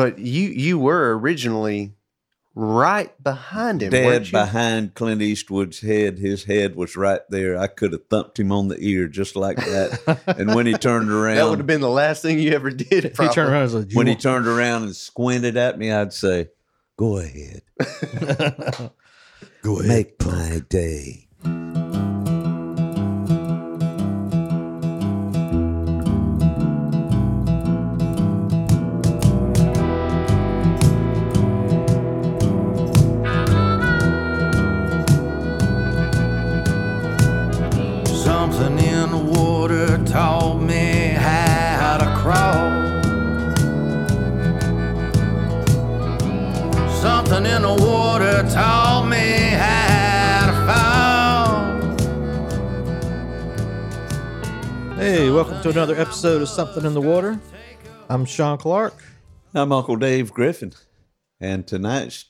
But you you were originally right behind him. Dead you? behind Clint Eastwood's head. His head was right there. I could have thumped him on the ear just like that. and when he turned around, That would have been the last thing you ever did. He turned around and said, "You when he turned around and squinted at me, I'd say, "Go ahead, Go ahead. make my day." Water taught me how to fall. Hey, welcome to another episode of Something in the Water. I'm Sean Clark. I'm Uncle Dave Griffin, and tonight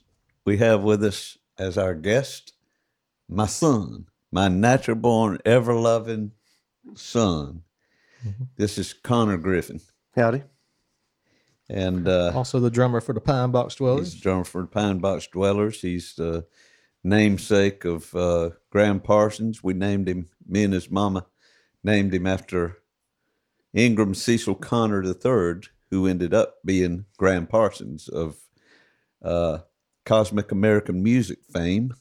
we have with us as our guest my son, my natural born, ever loving son. Mm-hmm. This is Connor Griffin, Howdy. And uh, Also the drummer for the Pine Box Dwellers. he's drummer for the Pine Box Dwellers. He's the namesake of uh, Gram Parsons. We named him, me and his mama named him after Ingram Cecil Connor III, who ended up being Gram Parsons of uh, Cosmic American Music fame.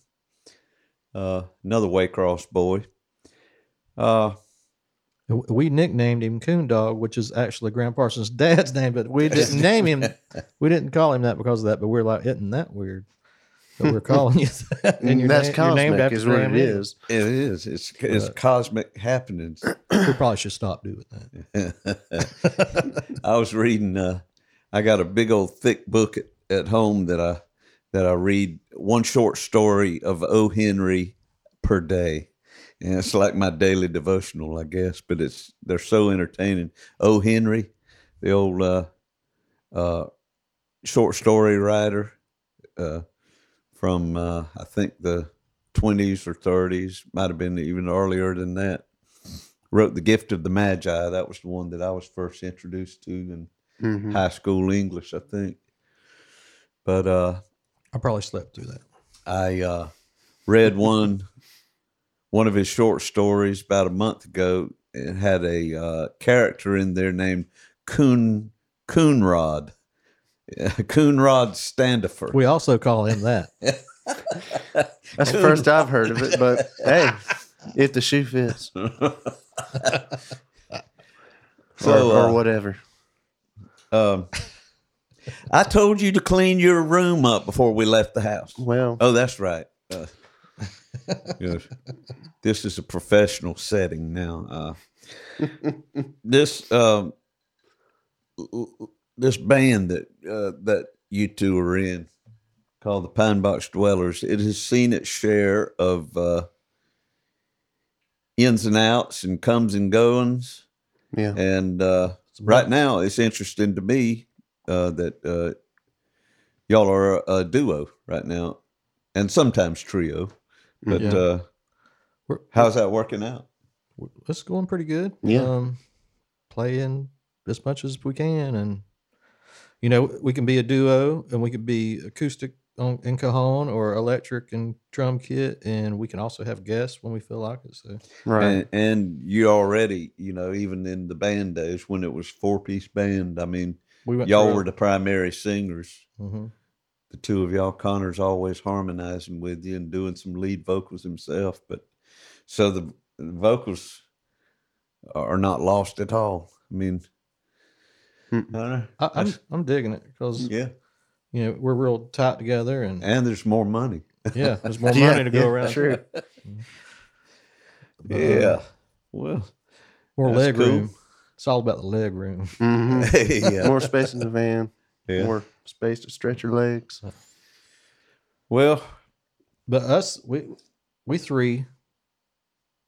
Uh, another Waycross boy. Uh, We nicknamed him Coon Dog, which is actually Gram Parsons' dad's name, but we didn't name him. We didn't call him that because of that, but we're like, isn't that weird? That we're calling you that. And you're that's na- you're named cosmic, after is what Graham it Hill. is. it is. It's it's cosmic happenings. We probably should stop doing that. I was reading. Uh, I got a big old thick book at, at home that I that I read one short story of O. Henry per day, and it's like my daily devotional, I guess. But it's they're so entertaining. O. Henry, the old uh, uh, short story writer uh, from uh, I think the twenties or thirties, might have been even earlier than that wrote The Gift of the Magi. That was the one that I was first introduced to in Mhm. high school English, I think. But uh, I probably slept through that. I uh, read one one of his short stories about a month ago. It had a uh, character in there named Coon Coonrod. Coonrod Standifer. We also call him that. That's the first I've heard of it, but hey, if the shoe fits, So, or, or uh, whatever. Um, I told you to clean your room up before we left the house. Well, Oh, that's right. Uh, yes. This is a professional setting now. Uh, this um, this band that uh, that you two are in, called the Pine Box Dwellers, it has seen its share of uh, ins and outs and comes and goings. yeah. And uh, right now, it's interesting to me uh, that uh, y'all are a, a duo right now, and sometimes trio. But Yeah. uh, We're- how's that working out? It's going pretty good. Yeah. Um, playing as much as we can, and you know, we can be a duo, and we can be acoustic on in cajon or electric and drum kit, and we can also have guests when we feel like it. So Right. And, and you already, you know, even in the band days when it was four piece band, I mean, we y'all were the primary singers. hmm The two of y'all, Connor's always harmonizing with you and doing some lead vocals himself. But so the, the vocals are not lost at all. I mean, I Mm. don't know. I, I'm I'm digging it because yeah. you know we're real tight together, and And there's more money. yeah, there's more Yeah, money to go yeah, around. True. But, uh, Yeah. Well, more leg cool. room. It's all about the leg room. hmm yeah. More space in the van. Yeah. More space to stretch your legs. Well, But us, we we three,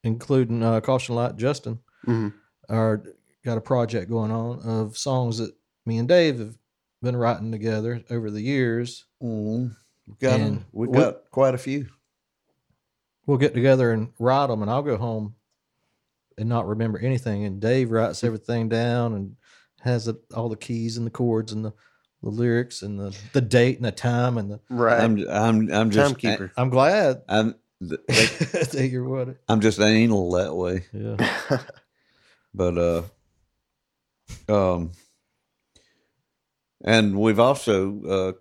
including uh, Caution Light Justin, Mhm. are got a project going on of songs that me and Dave have been writing together over the years. mm, we got 'em. And we what- got quite a few. We'll get together and write them, and I'll go home and not remember anything. And Dave writes everything down and has it, all the keys and the chords and the the lyrics and the the date and the time and the. Right. I'm I'm I'm just Timekeeper. I'm glad I'm that you're what. I'm just anal that way. Yeah. but uh um and we've also uh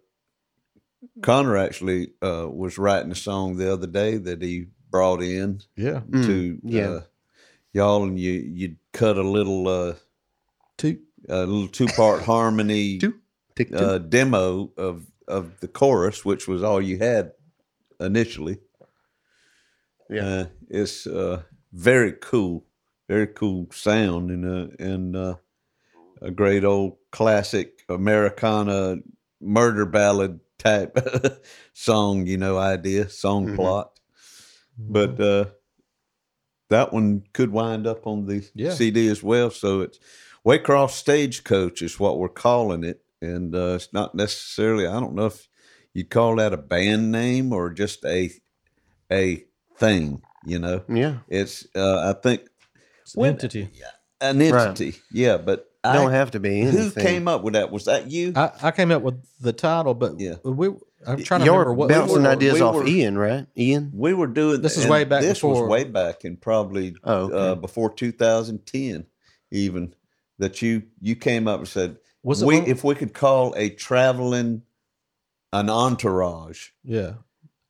connor actually uh was writing a song the other day that he brought in Yeah. Mm, to yeah. uh, y'all and you you'd cut a little uh Two. a little two-part harmony Two. Uh demo of of the chorus which was all you had initially Yeah. uh, it's uh, very cool, very cool sound, and uh, and uh, a great old classic Americana murder ballad type song, you know, idea, song Mhm. plot. But uh, that one could wind up on the Yeah. CD as well. So it's Waycross Stagecoach is what we're calling it, and uh, it's not necessarily. I don't know if you'd call that a band name or just a a thing. You know, yeah. it's uh, I think It's an When- entity. an Right. entity. Yeah, but I, Don't have to be Anything. who came up with that? Was that you? I, I came up with the title, but Yeah. we. I'm trying to You're remember what. bouncing we were- ideas we off were- Ian, right? Ian. we were doing This is way back This before- was way back in probably Oh, okay. uh, before 2010, even that you you came up and said We if we could call a traveling an entourage yeah.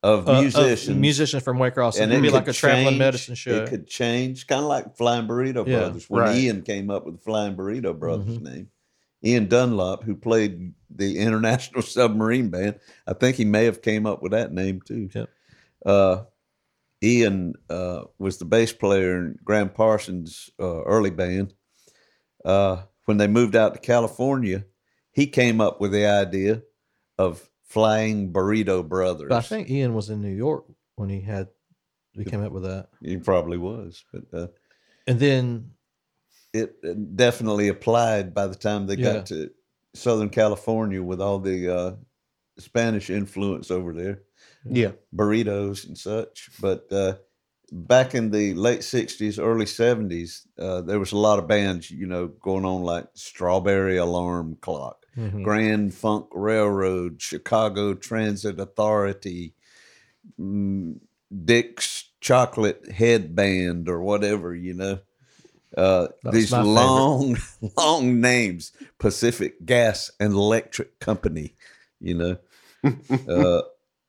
of Uh, musicians. musician from Waycross. and It would be like a traveling change- medicine show. It could change, kind of like Flying Burrito Yeah, Brothers. When right. Ian came up with the Flying Burrito Brothers Mhm. name, Ian Dunlop, who played the International Submarine Band, I think he may have came up with that name too. Yep. Uh, Ian uh, was the bass player in Gram Parsons' uh, early band. Uh, when they moved out to California, he came up with the idea of Flying Burrito Brothers. but I think Ian was in New York when he had. We came up with that, he probably was, but. Uh, and then it it definitely applied by the time they Yeah. got to Southern California with all the uh, Spanish influence over there, Yeah. burritos and such. But uh, back in the late '60s, early '70s, uh, there was a lot of bands, you know, going on like Strawberry Alarm Clock, mhm. Grand Funk Railroad, Chicago Transit Authority, mm, Dick's Chocolate Headband, or whatever, you know. Uh, these long, long names: Pacific Gas and Electric Company, you know. uh,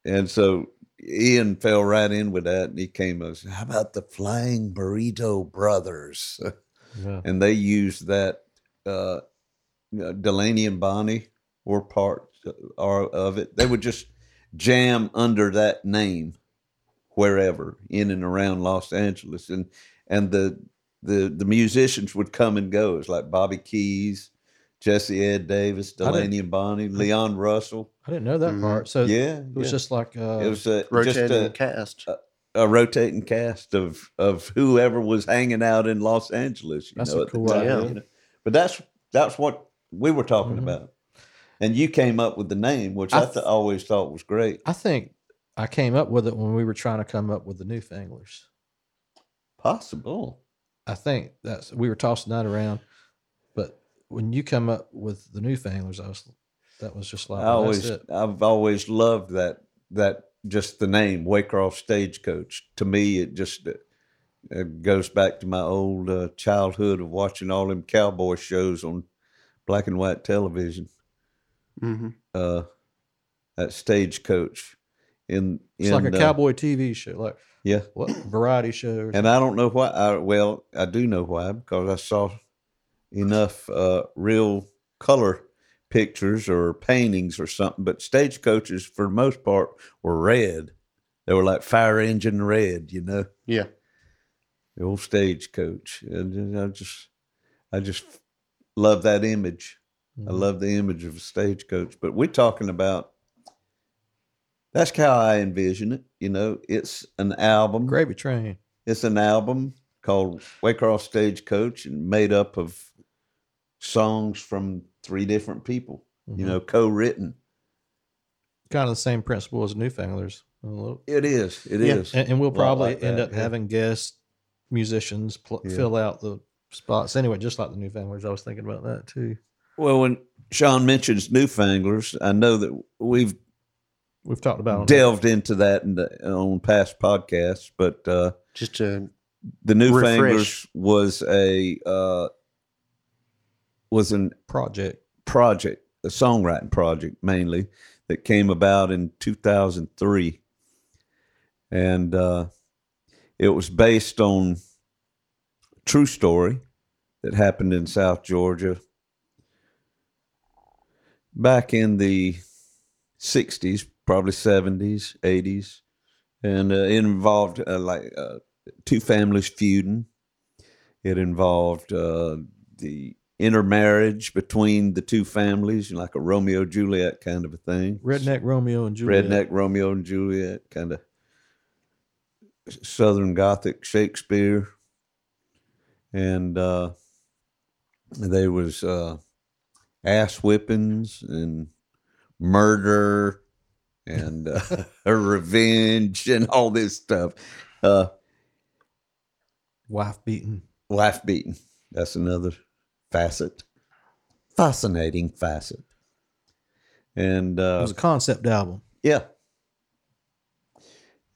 and so Ian fell right in with that, and he came and said, "How about the Flying Burrito Brothers?" yeah. and they used that. Uh, uh, Delaney and Bonnie were parts are of it. They would just jam under that name wherever in and around Los Angeles, and and the the the musicians would come and go. It's like Bobby Keys, Jesse Ed Davis, Delaney and Bonnie, Leon Russell. I didn't know that Mhm. part. So yeah, it was yeah. just like uh, it was a, just Rotating a, cast. a rotating cast of of whoever was hanging out in Los Angeles. You That's know, a at the cool time, idea. you know. But that's that's what we were talking Mhm. about, and you came up with the name, which I, I th- th- always thought was great. I think I came up with it when we were trying to come up with the Newfanglers. Possible. I think that's we were tossing that around, but when you come up with the Newfanglers, I was that was just like I always that's it. i've always loved that that just the name Waycross Stagecoach. To me, it just uh, it goes back to my old uh, childhood of watching all them cowboy shows on black and white television. hmm Uh, that Stagecoach in It's in, like a uh, cowboy TV show, like Yeah, what variety show? And I don't know why. I, well, I do know why because I saw enough uh, real color pictures or paintings or something. But stagecoaches, for the most part, were red. They were like fire engine red, you know, Yeah. the old stagecoach. And I just, I just love that image. I Mhm. love the image of a stagecoach. But we're talking about. That's how I envision it. You know, it's an album. Gravy Train. It's an album called Waycross Stagecoach and made up of songs from three different people, you Mhm. know, co written. kind of the same principle as Newfanglers. a little- It is. It Yeah. is. And, and we'll probably like end up yeah. having guest musicians pl- Yeah. fill out the spots anyway, just like the Newfanglers. I was thinking about that too. well, when Sean mentions Newfanglers, I know that we've We've talked about it. delved into that in the, on past podcasts, but uh, Just to the Newfanglers Refresh. was a uh, was an project. project, a songwriting project mainly that came about in 2003. And uh, it was based on a true story that happened in South Georgia back in the 60s, probably 70s, 80s. And uh, it involved uh, like uh, two families feuding. It involved uh, the intermarriage between the two families, like a Romeo Juliet kind of a thing. Redneck Romeo and Juliet. Redneck Romeo and Juliet, kind of Southern Gothic Shakespeare, and uh, there was uh, ass whippings and murder and uh, revenge and all this stuff. Uh, Wife beaten. wife beating. That's another facet. Fascinating facet. And It uh, was a concept album. yeah.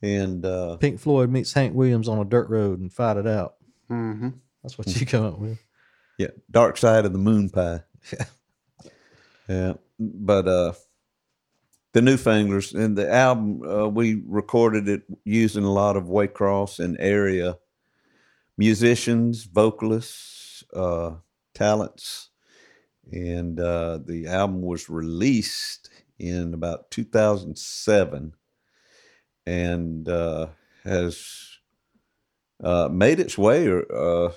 And uh, Pink Floyd meets Hank Williams on a dirt road and fight it out. mm-hmm. That's what you come up with. yeah, Dark Side of the Moon Pie. yeah. But uh the Newfanglers and the album uh, we recorded it using a lot of Waycross and area musicians, vocalists, uh talents. And uh the album was released in about 2007 and uh has uh made its way uh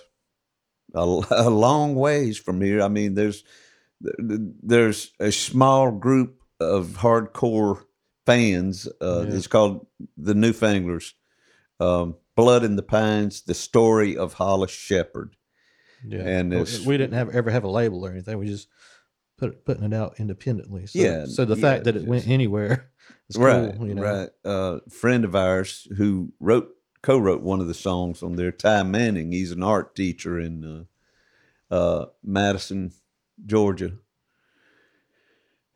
a, a long ways from here. I mean, there's there's a small group of hardcore fans. Uh, Yeah. It's called the Newfanglers. Um, Blood in the Pines: The Story of Hollis Shepherd. Yeah. And it's- we didn't have ever have a label or anything. We just put it, putting it out independently. So, Yeah, So the yeah, fact that it went anywhere is right, cool. You know? right. Uh, friend of ours who wrote co-wrote one of the songs on there, Ty Manning. He's an art teacher in uh, uh, Madison, Georgia,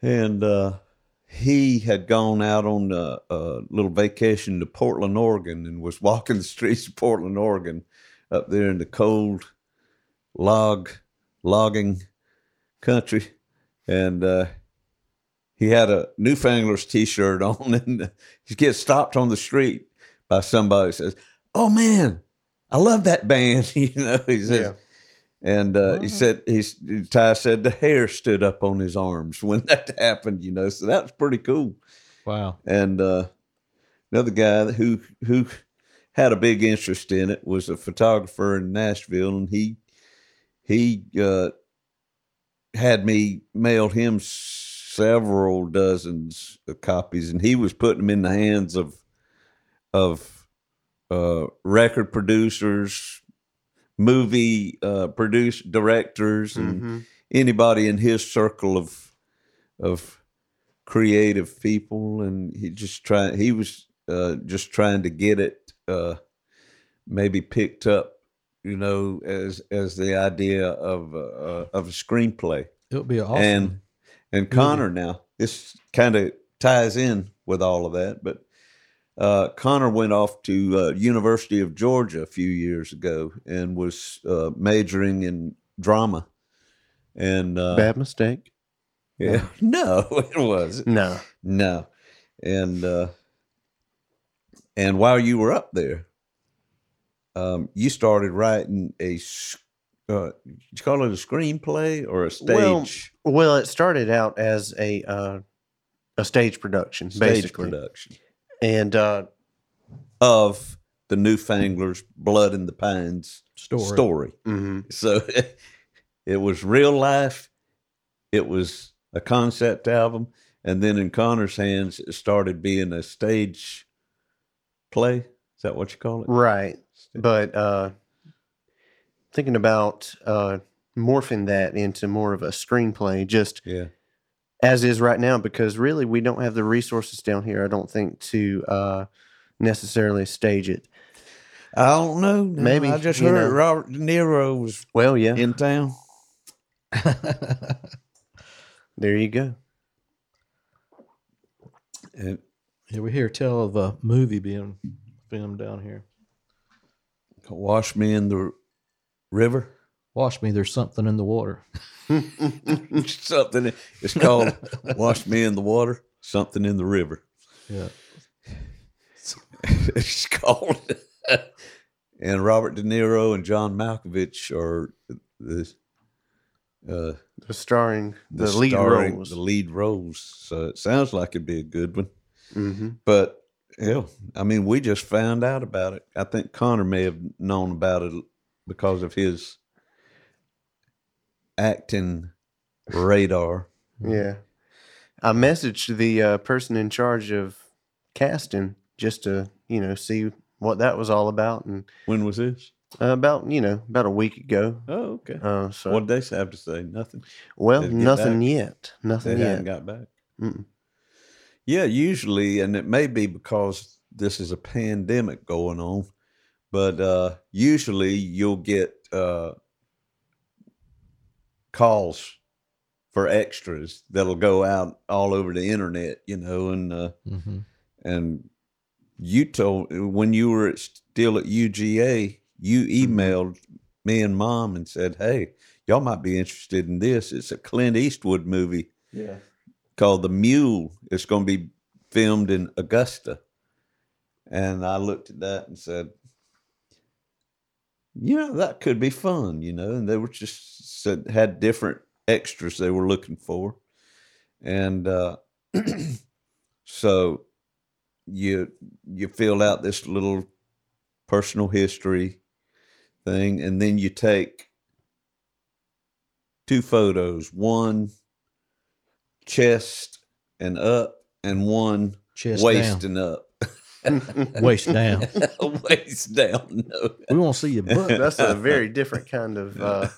and uh, he had gone out on a, a little vacation to Portland, Oregon, and was walking the streets of Portland, Oregon, up there in the cold log logging country, and uh, he had a Newfanglers T-shirt on, and he gets stopped on the street by somebody who says, "Oh man, I love that band." you know, he says, Yeah. and uh, he said, "He's Ty said the hair stood up on his arms when that happened." You know, so that was pretty cool. Wow. And uh, another guy who who had a big interest in it was a photographer in Nashville, and he he uh, had me mail him several dozens of copies, and he was putting them in the hands of of uh, record producers, movie uh, produce directors, and Mm-hmm. anybody in his circle of of creative people and he just trying he was uh just trying to get it uh maybe picked up you know as as the idea of uh, of a screenplay It'll be awesome. and and Connor now this kind of ties in with all of that but uh, Connor went off to uh, University of Georgia a few years ago and was uh, majoring in drama and uh, Bad mistake. yeah. No, it was No. no, and uh, and while you were up there, um, you started writing a Uh, you call it a screenplay or a stage Well, it started out as a uh, a stage production, stage basically, production and uh, of the Newfanglers' Blood in the Pines story. story? mhm. So it was real life. It was a concept album, and then in Connor's hands, it started being a stage play. Is that what you call it? right. But uh, thinking about uh, morphing that into more of a screenplay, just Yeah. as is right now, because really we don't have the resources down here. I don't think to uh, necessarily stage it. I don't know. No, Maybe, I just heard know. Robert De Niro was Well, yeah, in town. There you go. And Yeah, we hear tell of a movie being filmed down here. Wash me in the river. Wash me, there's something in the water. Something. It's called "Wash Me in the Water." Something in the river. Yeah. it's called. and Robert De Niro and John Malkovich are the uh, The starring the, the lead starring- roles. The lead roles. So it sounds like it'd be a good one. hmm But hell, I mean, we just found out about it. I think Connor may have known about it because of his acting radar. Yeah. I messaged the uh, person in charge of casting just to, you know, see what that was all about. And When was this? uh, about, you know, about a week ago. Oh, okay. Uh, so, what did they have to say? Nothing. well, did it get nothing yet. Nothing hadn't yet. got back. Mm-mm. Yeah, usually, and it may be because this is a pandemic going on, but uh, usually you'll get uh, calls for extras that'll go out all over the internet, you know, and uh, Mm-hmm. and you told when you were at- still at UGA, you emailed me and mom and said, "Hey, y'all might be interested in this. It's a Clint Eastwood movie." Yeah. Called The Mule. It's going to be filmed in Augusta. And I looked at that and said, you know, that could be fun, you know. And they were just said, had different extras they were looking for. And uh, so you you fill out this little personal history thing, and then you take two photos, one chest and up, and one Chest waist down. and up. Waist down. waist down. No. We want to see your butt. That's a very different kind of. Uh,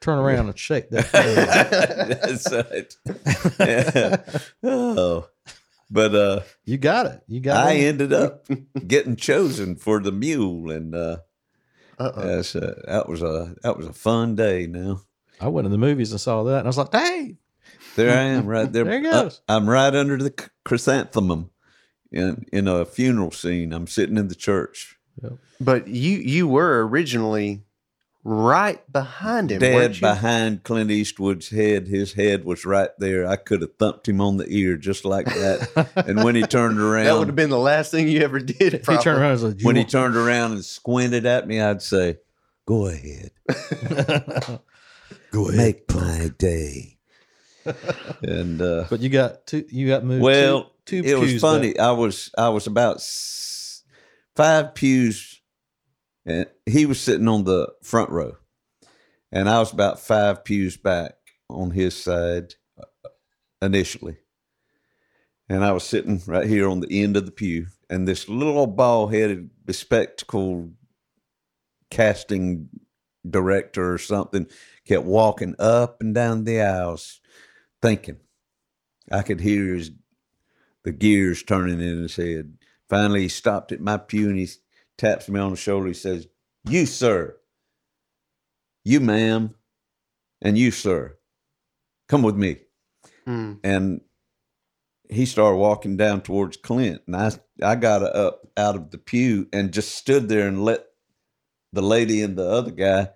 Turn around and shake that. That's right. Oh, but uh, you got it. You got I it. ended up getting chosen for the mule, and uh, uh-uh. that's, uh, that was a that was a fun day. Now I went to the movies and saw that, and I was like, "Hey, there I am, right there. There he Uh, goes. I'm right under the chrysanthemum in in a funeral scene. I'm sitting in the church, But you you were originally right behind him. dead you? behind Clint Eastwood's head. His head was right there. I could have thumped him on the ear just like that. and when he turned around, That would have been the last thing you ever did. he turned around like, when he turned around and squinted at me, I'd say, "Go ahead, Go ahead." make my day." And uh, But you got two. You got moved. well, two, two it was funny. back. I was I was about five pews, and he was sitting on the front row, and I was about five pews back on his side uh, initially. And I was sitting right here on the end of the pew, and this little bald headed, bespectacled casting director or something kept walking up and down the aisles thinking. I could hear his the gears turning in his head. Finally, he stopped at my pew and he taps me on the shoulder. He says, You, sir, you, ma'am, and you, sir, come with me. Hmm. And he started walking down towards Clint. And I, I got up out of the pew and just stood there and let the lady and the other guy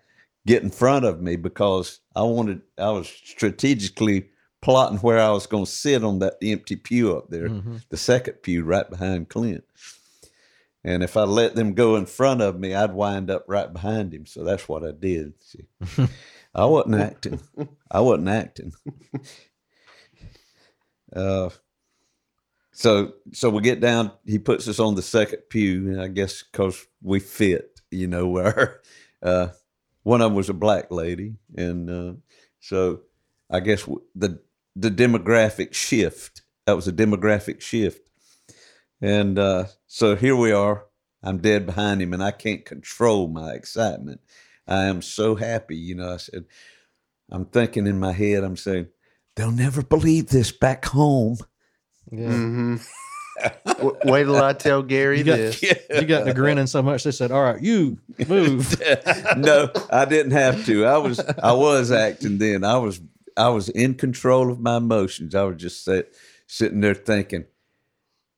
get in front of me because I wanted, I was strategically plotting where I was going to sit on that empty pew up there, Mhm. the second pew right behind Clint. And if I let them go in front of me, I'd wind up right behind him. So that's what I did. See, I wasn't acting. I wasn't acting. Uh, so so we get down. He puts us on the second pew, and I guess because we fit, you know, where uh, one of them was a black lady, and uh, so I guess the the demographic shift. That was a demographic shift, and uh, so here we are. I'm dead behind him, and I can't control my excitement. I am so happy, you know. I said, I'm thinking in my head, I'm saying, they'll never believe this back home. Yeah. hmm wait till I tell Gary You got- this. You got the grinning so much they said, "All right, you move." no, I didn't have to. I was I was acting then. I was I was in control of my emotions. I was just sit, sitting there thinking,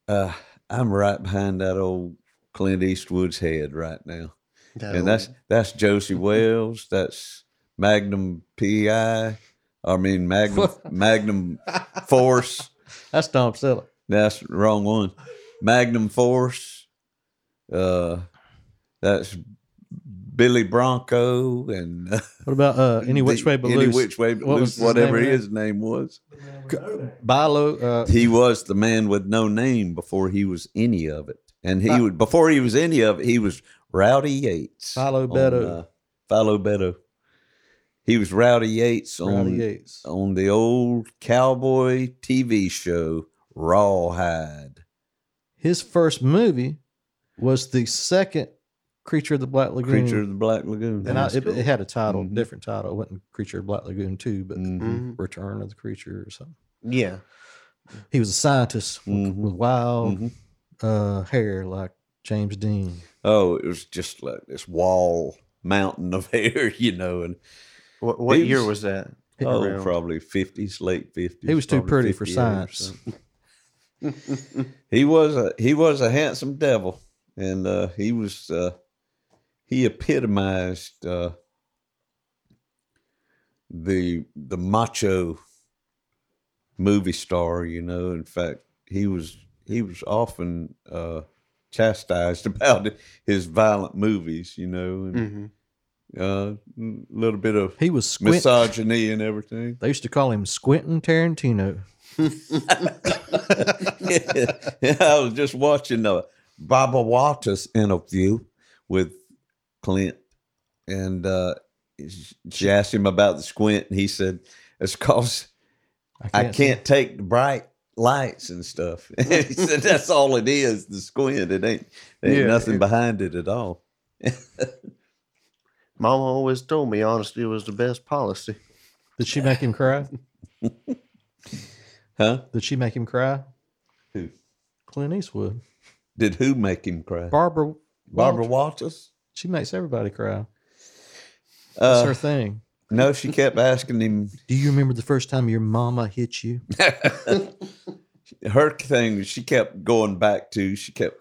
uh, I'm right behind that old Clint Eastwood's head right now. That and that's that's Josey Wales. That's Magnum PI. I mean Magnum Magnum Force. That's Tom Selleck. That's the wrong one. Magnum Force. Uh, that's Billy Bronco and uh, What about uh, any which way but any loose? which way but What was loose, his whatever name his name was. Bilo. Uh, He was the man with no name before he was any of it, and he Uh, would before he was any of it, he was Rowdy Yates. Philo on, Beddoe. uh, Philo Beddoe. He was Rowdy Yates on Rowdy Yates. on the old cowboy TV show Rawhide. His first movie was the second Creature of the Black Lagoon. Creature of the Black Lagoon. and I, it, cool. it had a title, Mhm. different title. It wasn't Creature of Black Lagoon 2, but Mhm. Mhm. Return of the Creature or something. Yeah. He was a scientist with- Mhm. with wild Mhm. uh, hair like James Dean. Oh, it was just like this wall mountain of hair, you know, and What, what He year was- was that? oh, Around? probably fifties, late fifties. He was too pretty for science. he was a he was a handsome devil, and uh, he was uh, he epitomized uh, the the macho movie star. You know, in fact, he was he was often uh, chastised about his violent movies. You know, and hmm uh, a little bit of He was squint. misogyny and everything. They used to call him Squintin Tarantino. yeah, I was just watching the Barbara Walters interview with Clint, and uh, she asked him about the squint, and he said, "It's cause I see- can't take the bright lights and stuff." he said, "That's all it is, the squint. It ain't, there ain't Yeah, nothing it- behind it at all." Mama always told me honesty was the best policy. Did she make him cry? Huh? Did she make him cry? Who Clint Eastwood. did who make him cry? Barbara. Barbara Walters. She makes everybody cry. That's Uh, her thing. no, she kept asking him Do you remember the first time your mama hit you? her thing she kept going back to she kept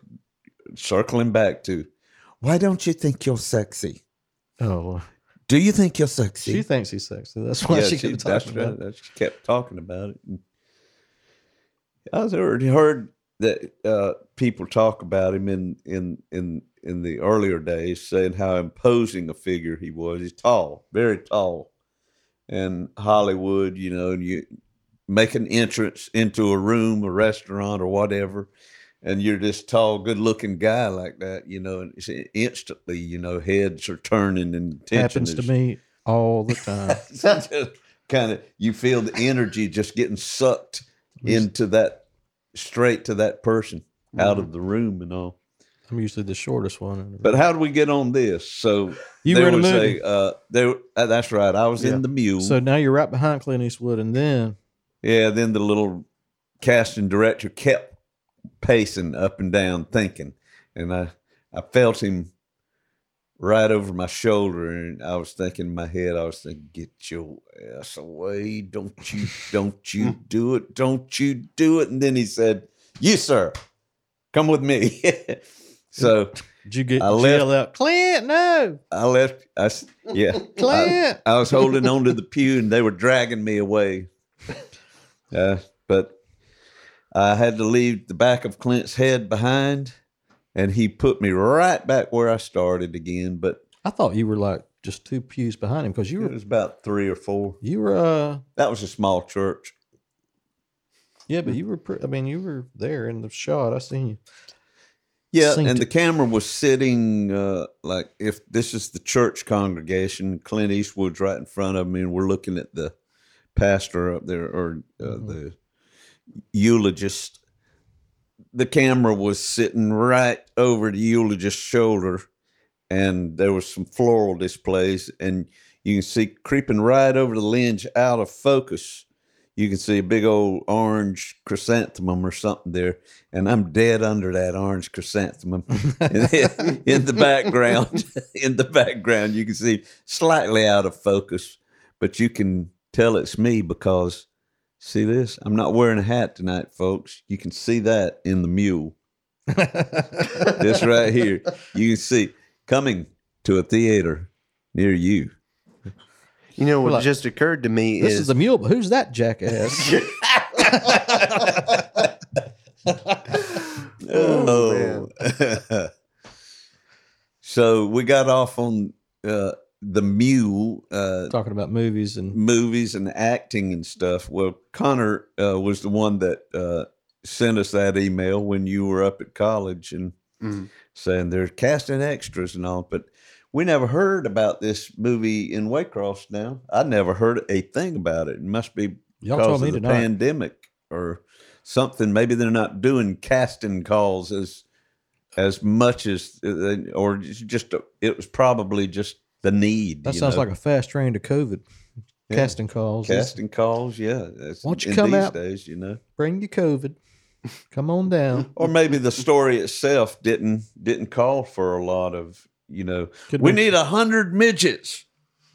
circling back to why don't you think you're sexy Oh, do you think you're sexy she thinks he's sexy. That's why she, kept that's talking right. about. it. That's- she kept talking about it i already heard that uh, people talk about him in in in in the earlier days saying how imposing a figure he was he's tall very tall and hollywood you know and you make an entrance into a room a restaurant or whatever and you're this tall good looking guy like that you know and it's instantly you know heads are turning and Happens to me all the time. kind of you feel the energy just getting sucked into that straight to that person out of the room and all. I'm usually the shortest one. But how do we get on this? So You were in a movie. uh, there. uh, that's right. I was Yeah. in the mule. So now you're right behind Clint Eastwood, and then yeah. Then the little casting director kept pacing up and down, thinking, and I I felt him right over my shoulder, and I was thinking in my head, I was thinking, "Get your ass away! Don't you, don't you do it! Don't you do it!" And then he said, "You, sir, come with me." so did you get I left- out, Clint? No, I left. I yeah, I, Clint. I was holding on to the pew, and they were dragging me away. Uh, but I had to leave the back of Clint's head behind, and he put me right back where I started again. But I thought you were like just two pews behind him because you were. it was about three or four. you were uh That was a small church. yeah, but you were pre- I mean you were there in the shot. I seen you. Yeah, Synced and the camera was sitting uh, like if this is the church congregation, Clint Eastwood's right in front of me, and we're looking at the pastor up there or uh, Mhm. the eulogist. The camera was sitting right over the eulogist's shoulder, and there was some floral displays, and you can see creeping right over the lens out of focus. You can see a big old orange chrysanthemum or something there, and I'm dead under that orange chrysanthemum. in, the background, in the background, you can see slightly out of focus, but you can tell it's me because see this? I'm not wearing a hat tonight, folks. You can see that in the mule. this right here. You can see coming to a theater near you. You know what Well, just occurred to me This is, is the mule, but who's that jackass? Oh. so we got off on uh, the mule uh, Talking about movies and movies and acting and stuff. Well, Connor uh, was the one that uh, sent us that email when you were up at college and Mhm. saying they're casting extras and all, but we never heard about this movie in Waycross. Now I never heard a thing about it. It must be y'all because told me of the tonight. pandemic or something. Maybe they're not doing casting calls as as much as or it's just it was probably just the need. That you sounds know? like a fast train to COVID. Yeah. Casting calls. casting calls. Yeah, that's, Why don't you come these out? days, you know. Bring your COVID. Come on down. Or maybe the story itself didn't didn't call for a lot of you know. Could we be. need a hundred midgets.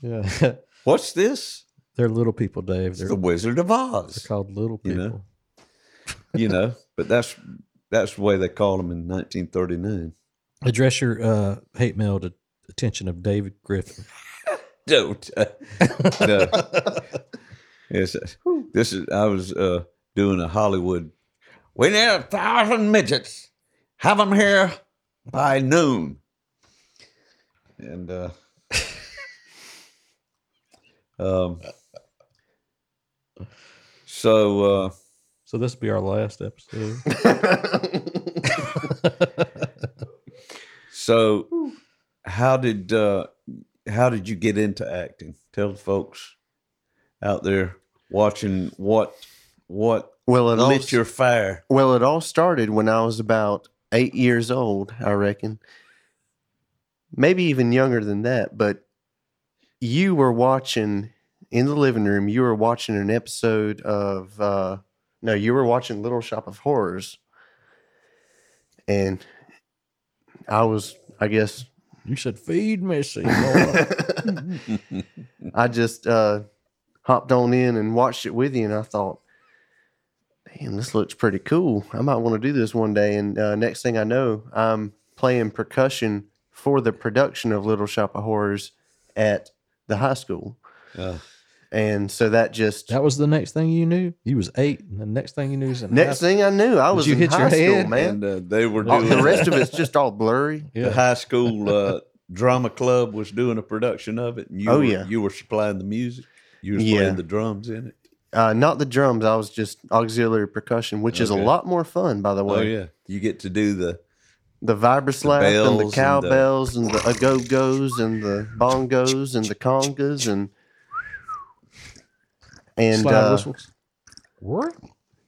Yeah. What's this? They're little people, Dave. It's They're, the Wizard of Oz. they're called little You people. know. You know, but that's that's the way they called them in 1939. Address your uh, hate mail to attention of David Griffin. Don't. no. Yes, this is. I was uh, doing a Hollywood. We need a thousand midgets. Have them here by noon. And uh, um, so uh, So this will be our last episode. so how did uh, how did you get into acting? Tell the folks out there watching what what well, it all lit your fire. Well, it all started when I was about eight years old, I reckon. Maybe even younger than that. But you were watching in the living room, you were watching an episode of, uh, no, you were watching Little Shop of Horrors. And I was, I guess, you said, feed me, Seymour. I just uh, hopped on in and watched it with you, and I thought, damn, this looks pretty cool. I might want to do this one day. And uh, next thing I know, I'm playing percussion for the production of Little Shop of Horrors at the high school. Uh, And so that just that was the next thing you knew? You was eight, and the next thing you knew was in next high- thing I knew, I was you in hit high your school, head? man. and uh, they were doing the rest of it's just all blurry. the high school uh, drama club was doing a production of it. And you Oh, were, yeah. you were supplying the music. You were Yeah. playing the drums in it. Uh, not the drums. I was just auxiliary percussion, which is a lot more fun, by the way. Oh yeah, you get to do the the vibraslap and bells the and the- cowbells and the, agogos and the bongos and the congas and and slide uh, whistles. What?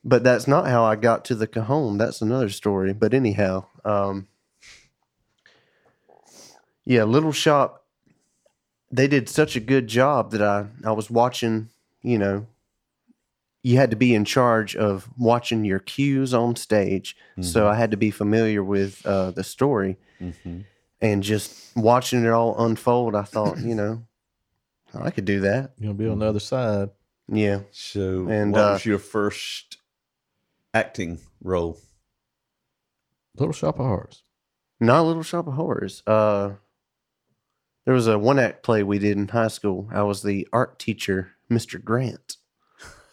but that's not how I got to the cajon. That's another story. But anyhow, um, yeah, Little Shop. They did such a good job that I I was watching. You know, you had to be in charge of watching your cues on stage, so I had to be familiar with uh, the story Mhm. and just watching it all unfold. I thought, you know, I could do that. You're gonna be on the other side. Yeah. So, And, what uh, was your first acting role? Little Shop of Horrors. Not Little Shop of Horrors. Uh, there was a one act play we did in high school. I was the art teacher, Mr. Grant.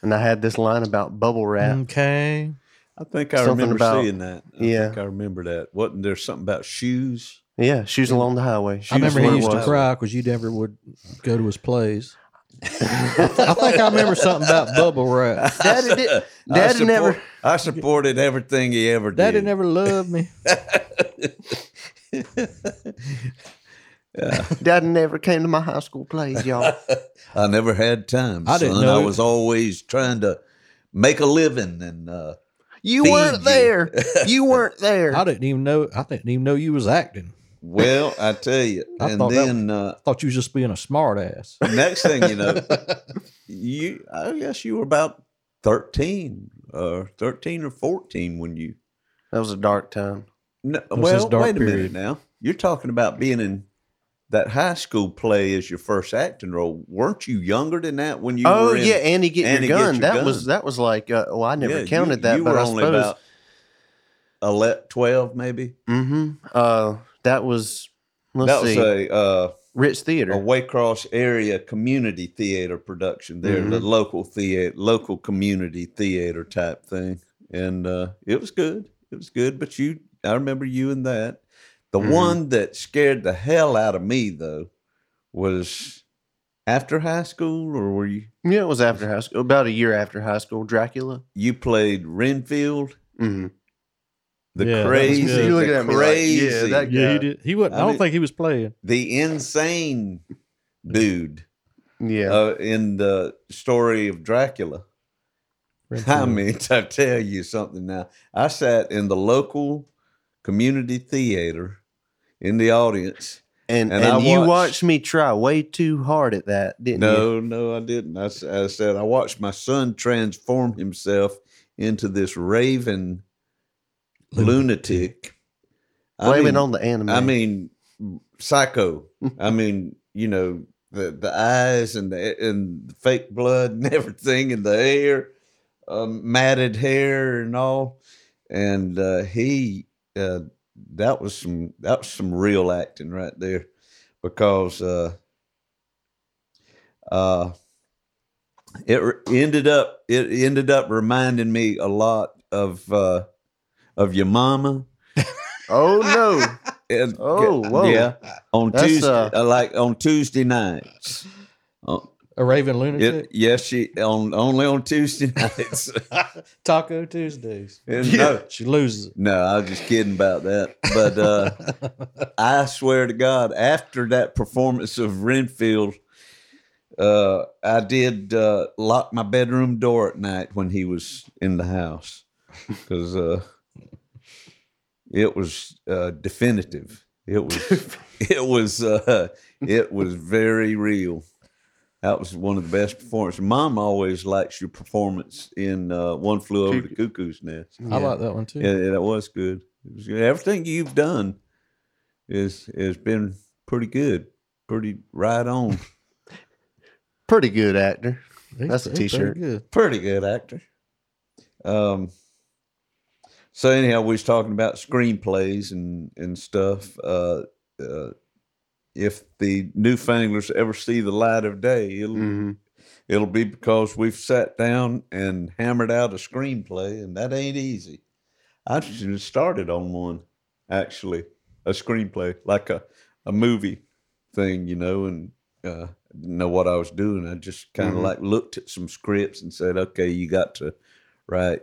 And I had this line about bubble wrap. Okay. I think I Something remember about- seeing that. I yeah. think I remember that. Wasn't there something about shoes? Yeah, shoes along the highway. I remember he used to was. cry because you never would go to his plays. I think I remember something about bubble wrap. Daddy did- I support- never- I supported everything he ever did. Daddy never loved me. Yeah. Daddy never came to my high school plays, y'all. I never had time. I didn't son. know- I was always trying to make a living, and uh, You weren't you. there. You weren't there. I didn't even know. I didn't even know you was acting. Well, I tell you, I and thought that- then uh, I thought you was just being a smart ass. next thing you know, you I guess you were about thirteen, or thirteen or fourteen when you. that was a dark time. No, well, dark wait a minute now. You're talking about being in that high school play as your first acting role. Weren't you younger than that when you? oh were in, yeah, Annie get Annie your Get gun. Your that Gun. was that was like uh, well, I never Yeah, counted you, that, You but were I only suppose. about 11, 12 maybe. mm-hmm. Uh, that was let's that see, was a uh, Ritz Theater. a Waycross area community theater production. There, the Mhm. local theater, local community theater type thing, and uh, it was good. It was good. But you, I remember you in that. The Mhm. one that scared the hell out of me though was after high school, or were you? yeah, it was after high school, about a year after high school. Dracula. You played Renfield, Mm-hmm. The Yeah, crazy, good. You looking the at me like, crazy, yeah, that Yeah, he did. He wasn't. I, I don't mean- think he was playing. the insane dude Yeah. uh, in the story of Dracula. I mean, to tell you something now, I sat in the local community theater in the audience. and and and, I you watched- watched me try way too hard at that, didn't you? No, no, I didn't. I said I watched my son transform himself into this raven lunatic. I mean- it on the anime. I mean, psycho. I mean, you know, the the eyes and the and the fake blood and everything, and the hair, um, matted hair and all. And uh, he, uh, that was some that was some real acting right there, because uh, uh, it re- ended up it ended up reminding me a lot of uh, of your mama. oh no. And, Oh, whoa. yeah. On That's, Tuesday, uh, uh, like on Tuesday nights. Uh, a Raven it, lunatic. yes, she on only on Tuesday nights. Taco Tuesdays. And no, She loses it. no, I was just kidding about that. But uh, I swear to God, after that performance of Renfield, uh, I did uh, lock my bedroom door at night when he was in the house because uh, it was uh, definitive. It was it was uh, it was very real. That was one of the best performances. Mom always likes your performance in uh, One Flew Over the Cuckoo's Nest. I like that one too. Yeah, yeah, that was good. It was good. Everything you've done is has been pretty good, pretty right on. Pretty good actor. That's a he's pretty t-shirt. Good. pretty good actor. Um. So anyhow, we was talking about screenplays and and stuff. Uh, uh, if the newfanglers ever see the light of day, it'll hmm it'll be because we've sat down and hammered out a screenplay, and that ain't easy. I just started on one, actually, a screenplay, like a, a movie thing, you know, and uh, didn't know what I was doing. I just kind of Mhm. like looked at some scripts and said, okay, you got to write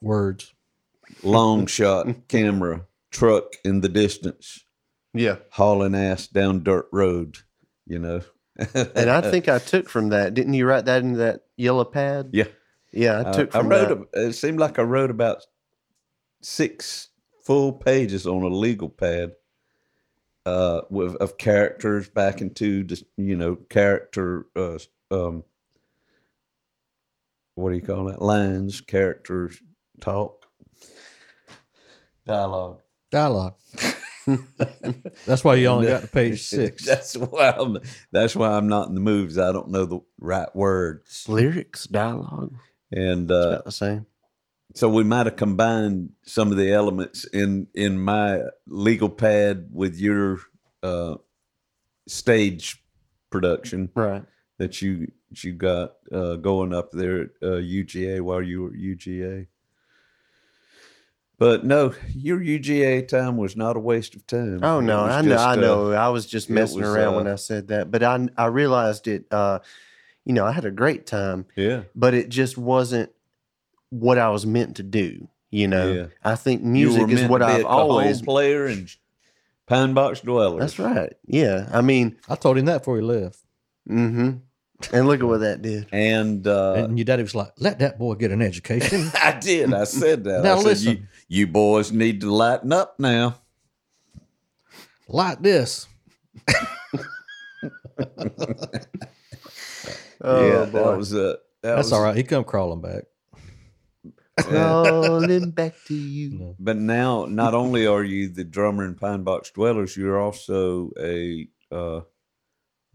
Words. long shot camera, truck in the distance, Yeah. hauling ass down dirt road, you know. And I think I took from that. Didn't you write that in that yellow pad? Yeah. Yeah, I I, took I from wrote. that. A, it seemed like I wrote about six full pages on a legal pad uh, with of characters back into just you know character. Uh, um, what do you call that? Lines, characters, talk, dialogue. Dialogue. That's why you only got to page six. that's why I'm. That's why I'm not in the movies. I don't know the right words, Lyrics, dialogue. and uh, about the same. so we might have combined some of the elements in in my legal pad with your uh, stage production Right. that you that you got uh, going up there at uh, UGA while you were at UGA. But no, your UGA time was not a waste of time. Oh no, I know, just, I uh, know. I was just messing was, around when uh, I said that, but I I realized it. Uh, you know, I had a great time, yeah, but it just wasn't what I was meant to do. You know, Yeah. I think music is what I've always. player and pine box dweller. That's right. Yeah, I mean, I told him that before he left. hmm and look at what that did. And uh, and your daddy was like, let that boy get an education. I did. I said that. Now I said, listen. You, you boys need to lighten up now. like this. Oh yeah, boy. that was uh, that That's was, all right. He come crawling back. Crawling back to you. No. But now, not only are you the drummer in Pine Box Dwellers, you're also a uh,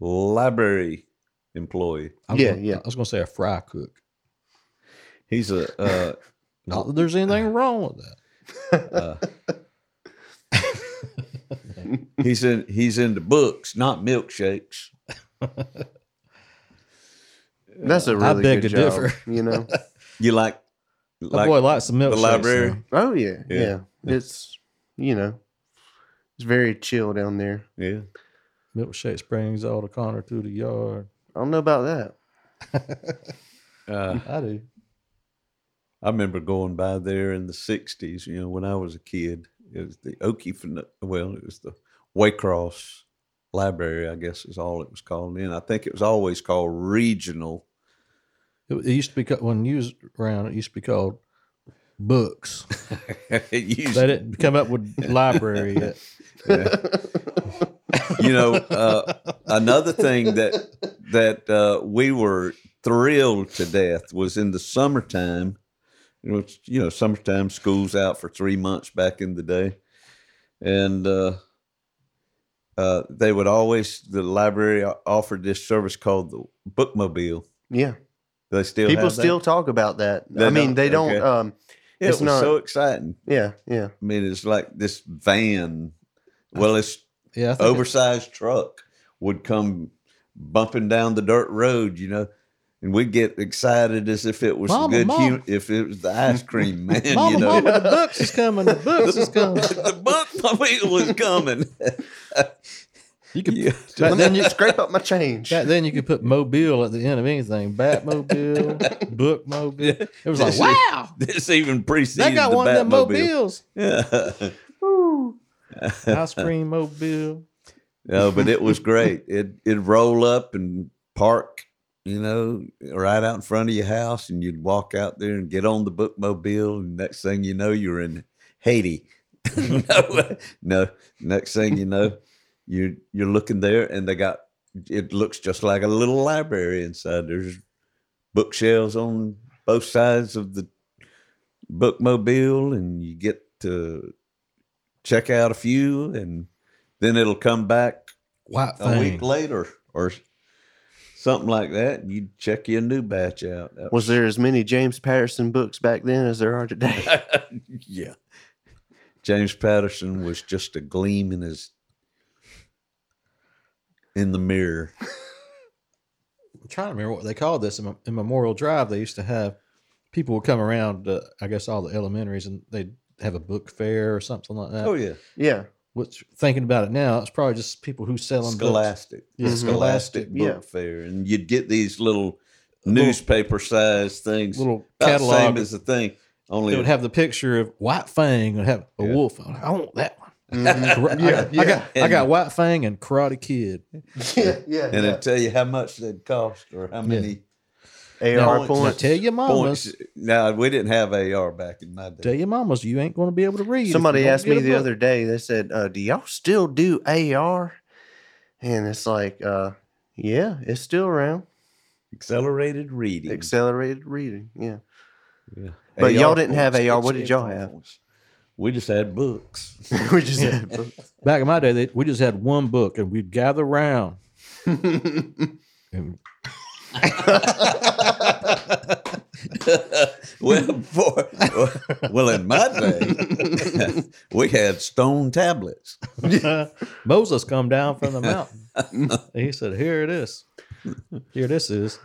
library employee. I was Yeah, gonna, yeah. I was going to say a fry cook. He's a uh, Not that there's anything wrong with that. uh, he's in he's into books, not milkshakes. That's a really beg good to job. differ. You know. You like My like boy likes the milkshake. library? Oh yeah, Yeah. yeah, It's you know, it's very chill down there. yeah. Milkshake brings all the Connor through the yard. I don't know about that. Uh, I do. I remember going by there in the '60s. You know, when I was a kid, it was the O'Keefe. Well, it was the Waycross Library, I guess is all it was called. And I think it was always called Regional. It, it used to be ca- when you was around. It used to be called books. it used, They didn't come up with library yet. you know, uh, another thing that that uh, we were thrilled to death was in the summertime. You know, it's- you know, summertime school's out for three months back in the day, and uh, uh, they would always the library offered this service called the bookmobile. Yeah, They still people have that? still talk about that. They I mean, don't? they don't. Okay. Um, It it's was not- so exciting. yeah, yeah. I mean, it's like this van. Well, it's Yeah, I think it- oversized truck would come bumping down the dirt road, you know, and we'd get excited as if it was Mama, good Mama. hu- if it was the ice cream man, Mama, you know. mama, the books is coming. The books is coming. the book wheel was coming. You could Yeah. back then. You, Scrape up my change. back then you could put mobile at the end of anything. Batmobile, bookmobile. It was like This is- wow, this even precedes they got the one of them mobiles. Yeah. Ice cream mobile. No, but it was great. It it'd roll up and park, you know, right out in front of your house, and you'd walk out there and get on the bookmobile, and next thing you know, you're in Haiti. Hmm. no, no. Next thing you know, you you're looking there, and they got it looks just like a little library inside. There's bookshelves on both sides of the bookmobile, and you get to check out a few, and then it'll come back White a thing. week later or something like that, and you check your new batch out. That Was there as many James Patterson books back then as there are today? yeah. James Patterson was just a gleam in his in the mirror. I'm trying to remember what they called this in, in Memorial Drive. They used to have people would come around. Uh, I guess all the elementaries, and they'd have a book fair or something like that. Oh yeah, yeah, Which thinking about it now, it's probably just people who sell them Scholastic, Yeah, The Scholastic Scholastic, Book yeah. Fair, and you'd get these little newspaper sized things, little about the same catalog. as the thing. Only it would have the picture of White Fang and have a Yeah. wolf. I'm like, I want that one. Mhm. I, got, I got I got White Fang and Karate Kid. yeah, yeah. and it'd tell you how much they'd cost or how many AR Now, points. Now tell your mamas, points. No, we didn't have AR back in my day. tell your mamas, you ain't going to be able to read. Somebody asked me the book. other day. They said, uh, "Do y'all still do AR?" And it's like, uh, "Yeah, it's still around. Accelerated reading. Accelerated reading. Yeah, Yeah. But y'all didn't have AR. What did y'all have? We just had books. we just had books. Back in my day, they, we just had one book, and we'd gather around And well, for, well, in my day, we had stone tablets. Moses come down from the mountain. He said, "Here it is. Here this is."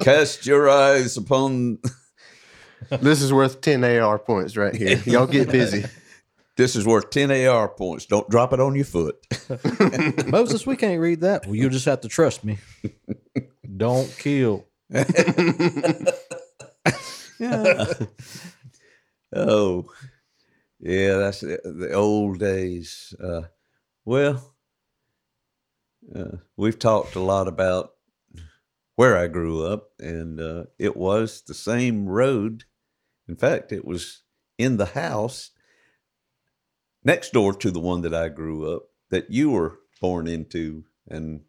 Cast your eyes upon. this is worth ten AR points right here. Y'all get busy. This is worth ten AR points. Don't drop it on your foot. Moses, we can't read that. Well, you just have to trust me. Don't kill. Oh, yeah, that's the, the old days. Uh, well, uh, we've talked a lot about where I grew up, and uh, it was the same road. In fact, it was in the house next door to the one that I grew up that you were born into and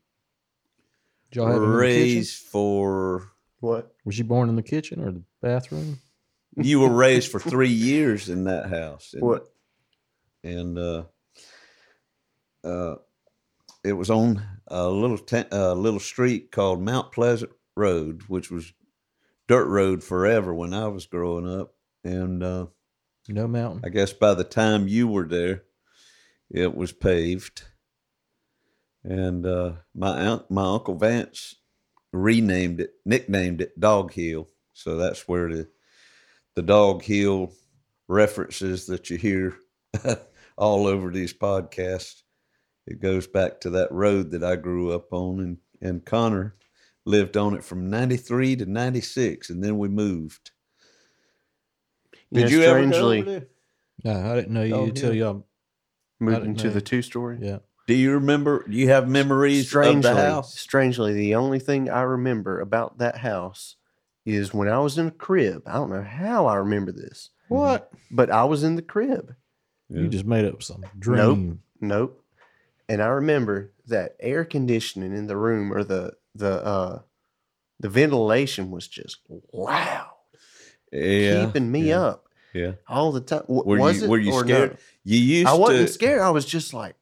Did y'all have them in the kitchen? raised for What? Was you born in the kitchen or the bathroom? You were raised for three years in that house. and- What? And uh, uh, it was on a little ta- uh, little street called Mount Pleasant Road, which was dirt road forever when I was growing up. And uh, No mountain. I guess by the time you were there, it was paved. And uh, my aunt, my uncle Vance renamed it, nicknamed it Dog Hill. So that's where the the Dog Hill references that you hear all over these podcasts. It goes back to that road that I grew up on, and and Connor lived on it from '93 to '96, and then we moved. You Did know, you ever go strangely over there? No, I didn't know you Oh, until yeah. y'all. moved didn't into know. the two story? Yeah. Do you remember? Do you have memories strangely, of the house? strangely, the only thing I remember about that house is when I was in a crib. I don't know how I remember this, What? but I was in the crib. You just made up some dream. Nope. And I remember that air conditioning in the room or the the uh the ventilation was just loud, Yeah, keeping me yeah, up Yeah, all the time. W- Were was you it were you or no? scared? You used I wasn't to. scared. I was just like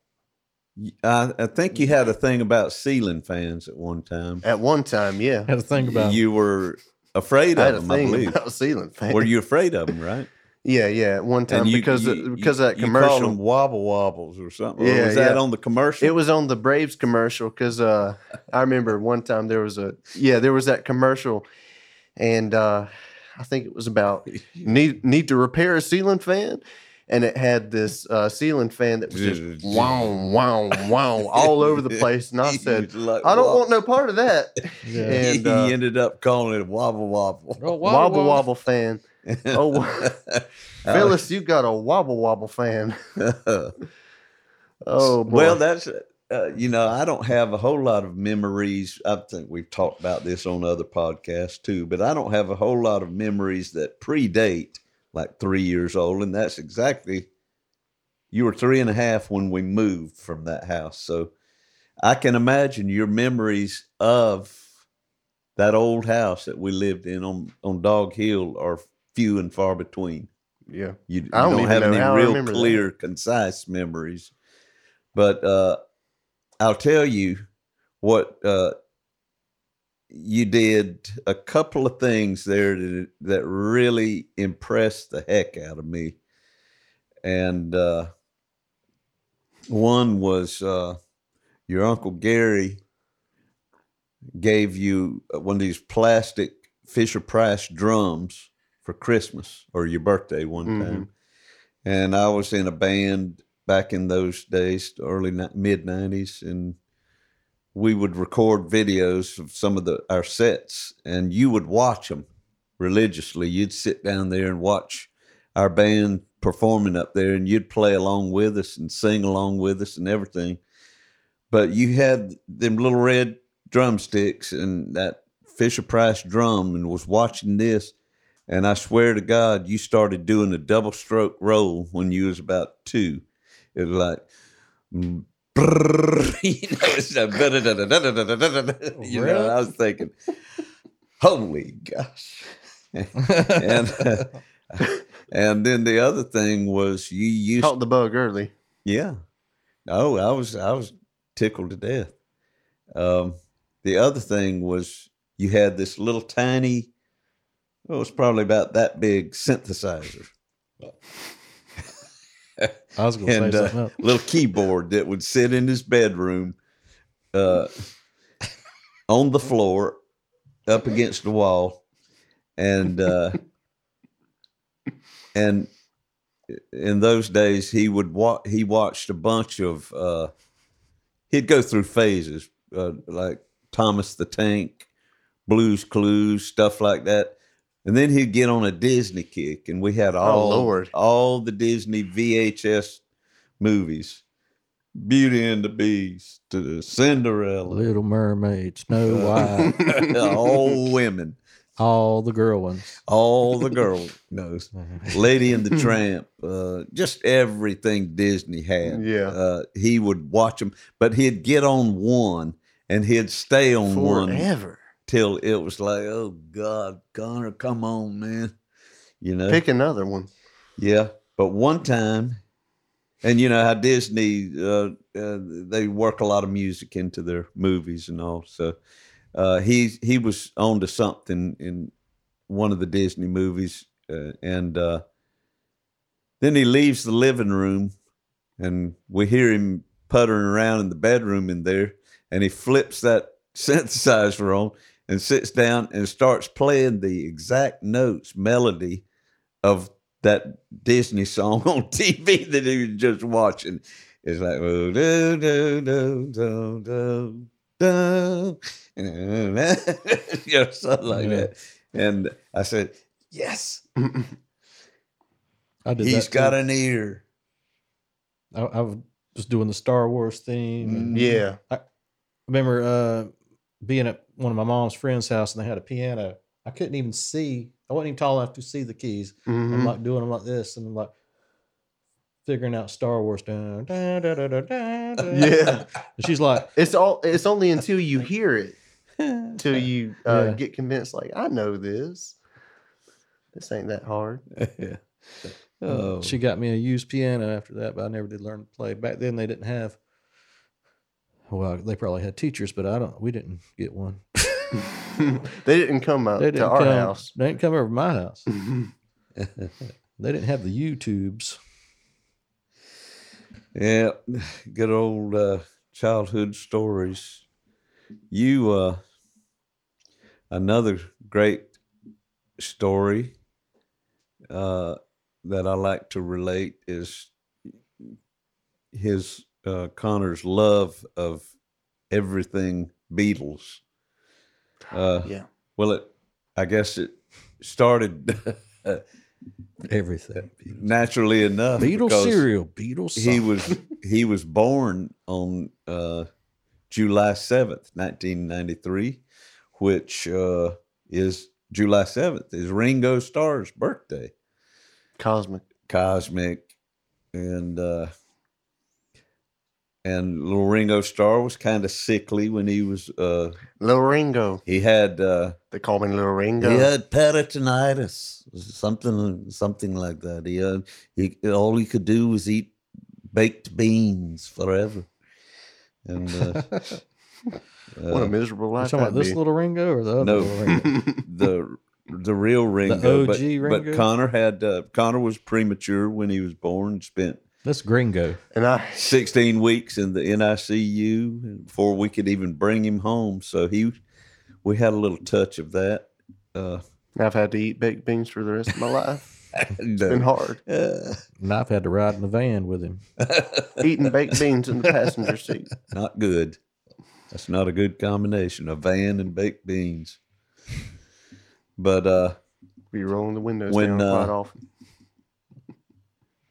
I, I think you had a thing about ceiling fans at one time. at one time, yeah. Had to think about You were afraid I had a of them, I thing believe. about ceiling fans. Were you afraid of them, right? Yeah, yeah. At one time you- because you- of, because you, of that you called them commercial. wobble wobbles or something. Or Yeah, was that yeah. on the commercial? It was on the Braves commercial because uh, I remember one time there was a yeah there was that commercial, and uh, I think it was about need need to repair a ceiling fan, and it had this uh, ceiling fan that was just wow wow wow all over the place, and I said like, I don't "Wob-" want no part of that. Yeah. And uh, he ended up calling it a wobble wobble. Oh, wobble wobble fan. Oh, Phyllis, you got a wobble wobble fan. Oh boy. Well, that's uh, you know, I don't have a whole lot of memories. I think we've talked about this on other podcasts too, but I don't have a whole lot of memories that predate like three years old, and that's exactly you were three and a half when we moved from that house. So I can imagine your memories of that old house that we lived in on on Dog Hill are few and far between. yeah. You, you I don't don't, have any real remember that. clear, concise memories. But uh, I'll tell you what uh, you did. A couple of things there that, that really impressed the heck out of me, and uh, one was uh, your uncle Gary gave you one of these plastic Fisher Price drums for Christmas or your birthday one Mhm. time. And I was in a band back in those days, early mid 90s, and we would record videos of some of the our sets, and you would watch them religiously. You'd sit down there and watch our band performing up there, and you'd play along with us and sing along with us and everything. But you had them little red drumsticks and that Fisher Price drum, and was watching this. And I swear to God, you started doing a double stroke roll when you was about two. It's like, mm, you know, it's I was thinking, holy gosh. and and then the other thing was you used caught the bug early. Yeah. Oh, I was I was tickled to death. Um, the other thing was you had this little tiny, oh, well, it was probably about that big synthesizer. I was going to say and uh, else. little keyboard that would sit in his bedroom, uh, on the floor, up against the wall, and uh, and in those days he would wa- he watched a bunch of uh, he'd go through phases uh, like Thomas the Tank, Blues Clues, stuff like that. And then he'd get on a Disney kick, and we had all Lord. all the Disney VHS movies, Beauty and the Beast, to Cinderella, Little Mermaid, Snow White, all women, all the girl ones. all the girl knows, Lady and the Tramp, uh, just everything Disney had. Yeah. uh, he would watch them, but he'd get on one and he'd stay on one Forever. Till it was like, oh God, Connor, come on, man. You know, Pick another one. yeah. But one time, and you know how Disney uh, uh, they work a lot of music into their movies and all. So uh, he he was on to something in one of the Disney movies, uh, and uh, then he leaves the living room, and we hear him puttering around in the bedroom in there, and he flips that synthesizer on and sits down and starts playing the exact notes melody of that Disney song on TV that he was just watching. It's like oh, do do do do do do, you know, something like Yeah. that. And I said, "Yes, I did he's got too. an ear." I, I was doing the Star Wars theme. and- Yeah. I remember uh, being at one of my mom's friend's house and they had a piano. I couldn't even see. I wasn't even tall enough to see the keys. I'm Mhm. like doing them like this, and I'm like figuring out Star Wars. Dun, dun, dun, dun, dun, dun, dun. Yeah. And she's like, It's all. It's only until you hear it till you uh, Yeah. get convinced. Like I know this. This ain't that hard. yeah. Oh, she got me a used piano after that, but I never did learn to play. Back then, they didn't have. Well, they probably had teachers, but I don't. We didn't get one. they didn't come out They to didn't our come. house. They didn't come over to my house. They didn't have the YouTubes. Yeah, good old uh, childhood stories. You, uh, another great story uh, that I like to relate is his uh, Connor's love of everything Beatles. Uh, yeah. well, it, I guess it started Everything. naturally enough. Beatles cereal. Beatles. he was he was born on uh, July seventh, nineteen ninety three, which uh, is July seventh is Ringo Starr's birthday. Cosmic. Cosmic, and uh, and little Ringo Starr was kind of sickly when he was uh, Little Ringo. he had uh, They call me Little Ringo. he had peritonitis, something something like that. He, uh, he all he could do was eat baked beans forever. And uh, what uh, a miserable You life. talking about that'd this be. little Ringo or the other No. little Ringo? the the real Ringo, but, OG Ringo? but Connor had uh, Connor was premature when he was born. Spent That's Gringo. and I, 16 weeks in the NICU before we could even bring him home. So he, we had a little touch of that. Uh, I've had to eat baked beans for the rest of my life. It's no. been hard. Uh, And I've had to ride in the van with him. Eating baked beans in the passenger seat. not good. That's not a good combination. A van and baked beans. But uh, Be rolling the windows When, down uh, quite often.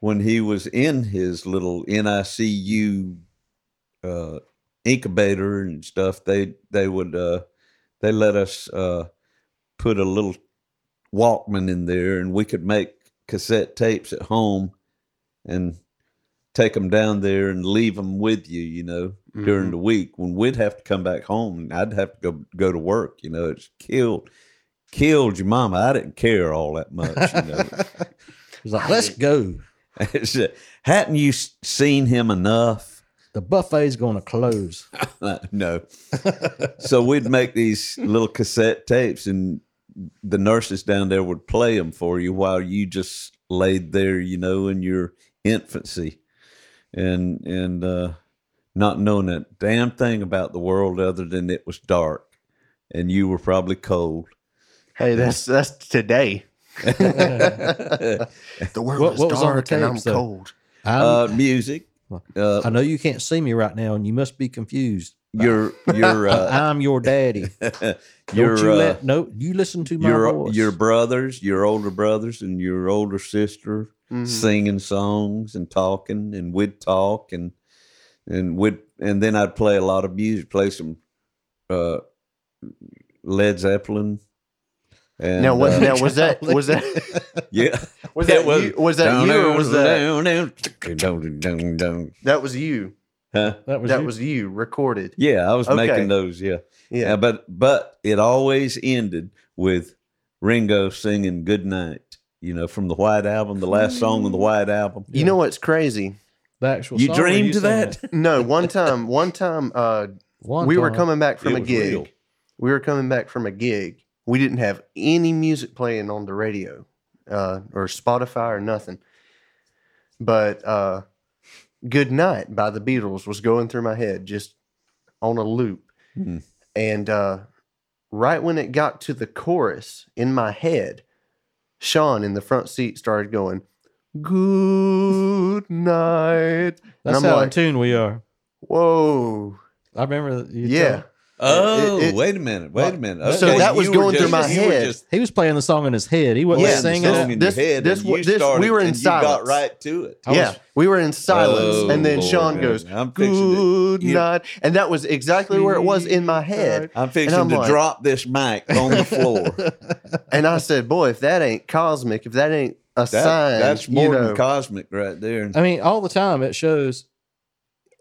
When he was in his little NICU uh, incubator and stuff, they they would uh, they let us uh, put a little Walkman in there, and we could make cassette tapes at home and take them down there and leave them with you, you know, during Mhm. the week. When we'd have to come back home, and I'd have to go go to work. You know, it's killed killed your mama. I didn't care all that much, you know. He's like, let's go. It's, hadn't you seen him enough? The buffet's going to close. No. so we'd make these little cassette tapes, and the nurses down there would play them for you while you just laid there, you know, in your infancy, and and uh, not knowing a damn thing about the world other than it was dark, and you were probably cold. Hey, that's that's today. Uh, The world What- is what was on the dark and I'm though? cold. I'm, music. Uh, I know you can't see me right now, and you must be confused. your your uh, I'm your daddy. your Don't you uh, let no. You listen to my your voice. your brothers, your older brothers, and your older sister Mhm. singing songs and talking, and we'd talk and and we'd and then I'd play a lot of music, play some uh, Led Zeppelin. And, Now, was, uh, now was that was that yeah, was It that you, was that you or was that that that was you? Huh? That was that you? was you recorded. Yeah, I was Okay. making those. Yeah. Yeah. Yeah, but but it always ended with Ringo singing "Good Night." You know, from the White Album, the last song on the White Album. You know what's crazy? the actual. You song dreamed sang that? it? No, one time, one time, uh, One we were coming back from It a gig. real. We were coming back from a gig. We didn't have any music playing on the radio, uh, or Spotify or nothing. But uh, "Good Night" by the Beatles was going through my head, just on a loop. Hmm. And uh, right when it got to the chorus in my head, Sean in the front seat started going, "Good night." That's I'm how in tune we are. Whoa. I remember. You Yeah. Told- Oh, It- it- wait a minute. Wait a minute. So that was you were going through my head. just he was playing the song in his head. He wasn't Yeah, singing song it. in your head, this and wa- you this- we were in and you got silence. right to it. I yeah, was- we were in silence, Oh, and then Lord, Sean man. goes, I'm fixing to- "Good you- night," and that was exactly where it was in my head. I'm fixing I'm to like- drop this mic on the floor. And I said, "Boy, if that ain't cosmic, if that ain't a That- sign, that's you more know, than cosmic right there. I mean, all the time it shows.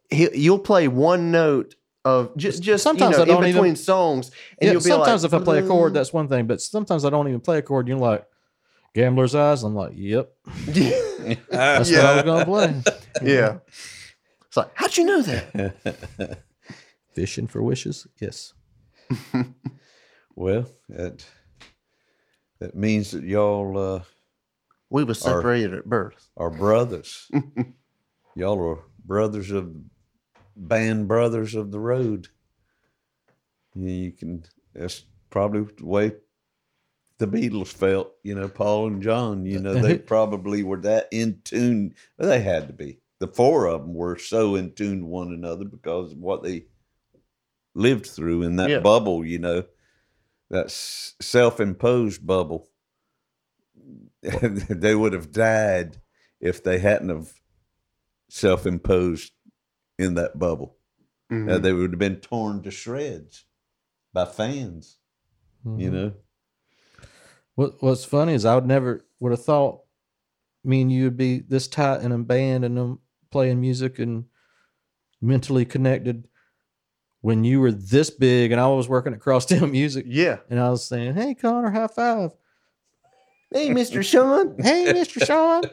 he, you'll play one note of just just Sometimes you I don't in between even- songs, and Yeah, you'll be sometimes like, if I play a chord, "Mm." that's one thing. But sometimes I don't even play a chord. You're like, "Gambler's Eyes." I'm like, "Yep, that's what I was gonna play." yeah. It's like, how'd you know that? Fishing for wishes. Yes. well, that that means that y'all uh, We were separated at birth. are brothers. y'all are brothers of band brothers of the road. You, can. That's probably the way the Beatles felt. You know, Paul and John. You know, they probably were that in tune. They had to be. The four of them were so in tune to one another because of what they lived through in that Yeah. bubble. You know, that self-imposed bubble. they would have died if they hadn't have self-imposed in that bubble. Mhm. Uh, they would have been torn to shreds by fans. You Mhm. know, What What's funny is I would never would have thought me and you would be this tight in a band and um, playing music and mentally connected when you were this big and I was working at Crosstown Music yeah. and I was saying, "Hey, Connor, high five! Hey, Mr. Sean. Hey, Mister Sean."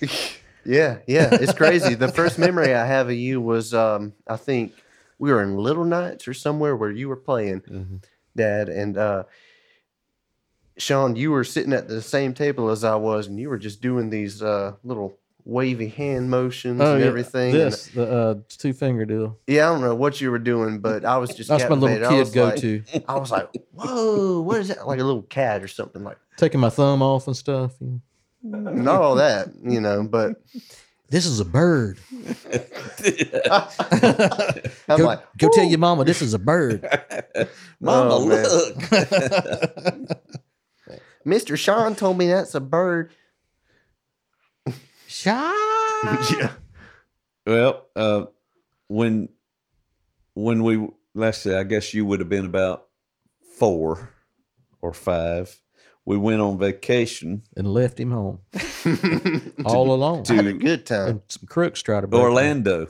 Yeah, yeah, it's crazy. the first memory I have of you was, um, I think we were in Little Nights or somewhere where you were playing, Mhm. Dad, and uh, Sean, you were sitting at the same table as I was, and you were just doing these uh, little wavy hand motions and everything. and- Oh, This the uh, two finger deal. yeah, I don't know what you were doing, but I was just That's my little. Kid was go like- to. I was like, "Whoa, what is that? Like a little cat or something?" Like Taking my thumb off and stuff. you know. Not all that, you know, but This is a bird. I'm go like, go tell your mama this is a bird. Mama, Oh, man. look. Mr. Sean told me that's a bird. Sean. yeah. well, uh, when when we let's say, I guess you would have been about four or five. We went on vacation and left him home all alone. I had a good time. and some crooks tried to to break in. Orlando,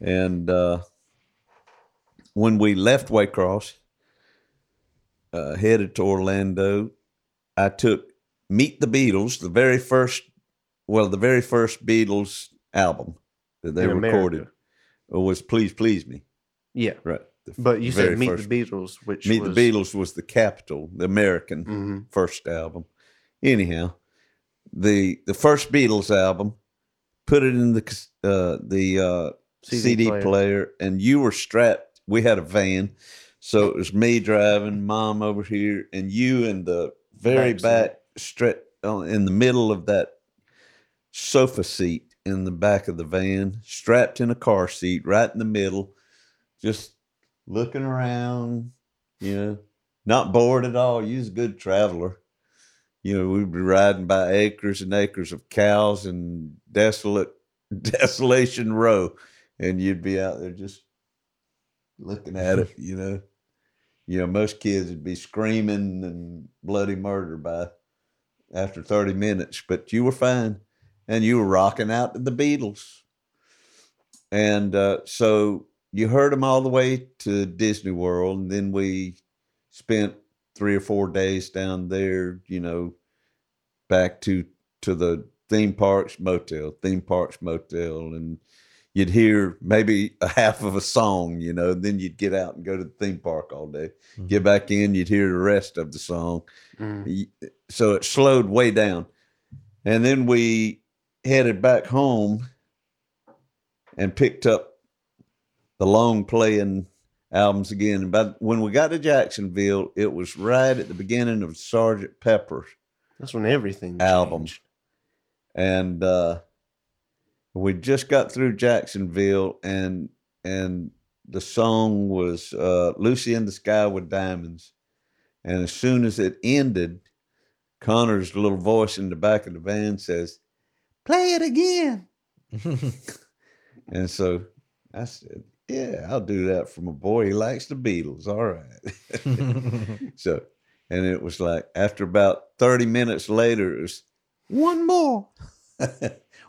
and uh, when we left Waycross, uh, headed to Orlando, I took Meet the Beatles, the very first, well, the very first Beatles album that they In America. recorded was "Please Please Me." Yeah. Right, the But you said Meet first- the Beatles, which Meet was, the Beatles was the Capitol, the American Mhm. first album. Anyhow, the the first Beatles album, put it in the uh, the uh, CD CD, player. player. and you were strapped. We had a van, so it was me driving, mom over here, and you in the very Back back, strapped on in the middle of that sofa seat in the back of the van, strapped in a car seat, right in the middle, just looking around. You know, not bored at all. You was a good traveler. You know, we'd be riding by acres and acres of cows and desolate desolation row and you'd be out there just looking at it, you know. You know, most kids would be screaming and bloody murder by after 30 minutes, but you were fine and you were rocking out to the Beatles. and uh, so you heard them all the way to Disney World, and then we spent three or four days down there. You know, back to to the theme parks motel, theme parks motel, and you'd hear maybe a half of a song, you know, then you'd get out and go to the theme park all day. Get back in, you'd hear the rest of the song. Mm. Y- So it slowed way down. And then we headed back home and picked up the long playing albums again. And by, when we got to Jacksonville, it was right at the beginning of Sergeant Pepper's That's when everything album. changed. and uh, we just got through Jacksonville, and and the song was uh, "Lucy in the Sky with Diamonds," and as soon as it ended, Connor's little voice in the back of the van says, "Play it again," and so I said, "Yeah, I'll do that for my boy. He likes the Beatles. All right." so, and it was like after about thirty minutes later, it was one more.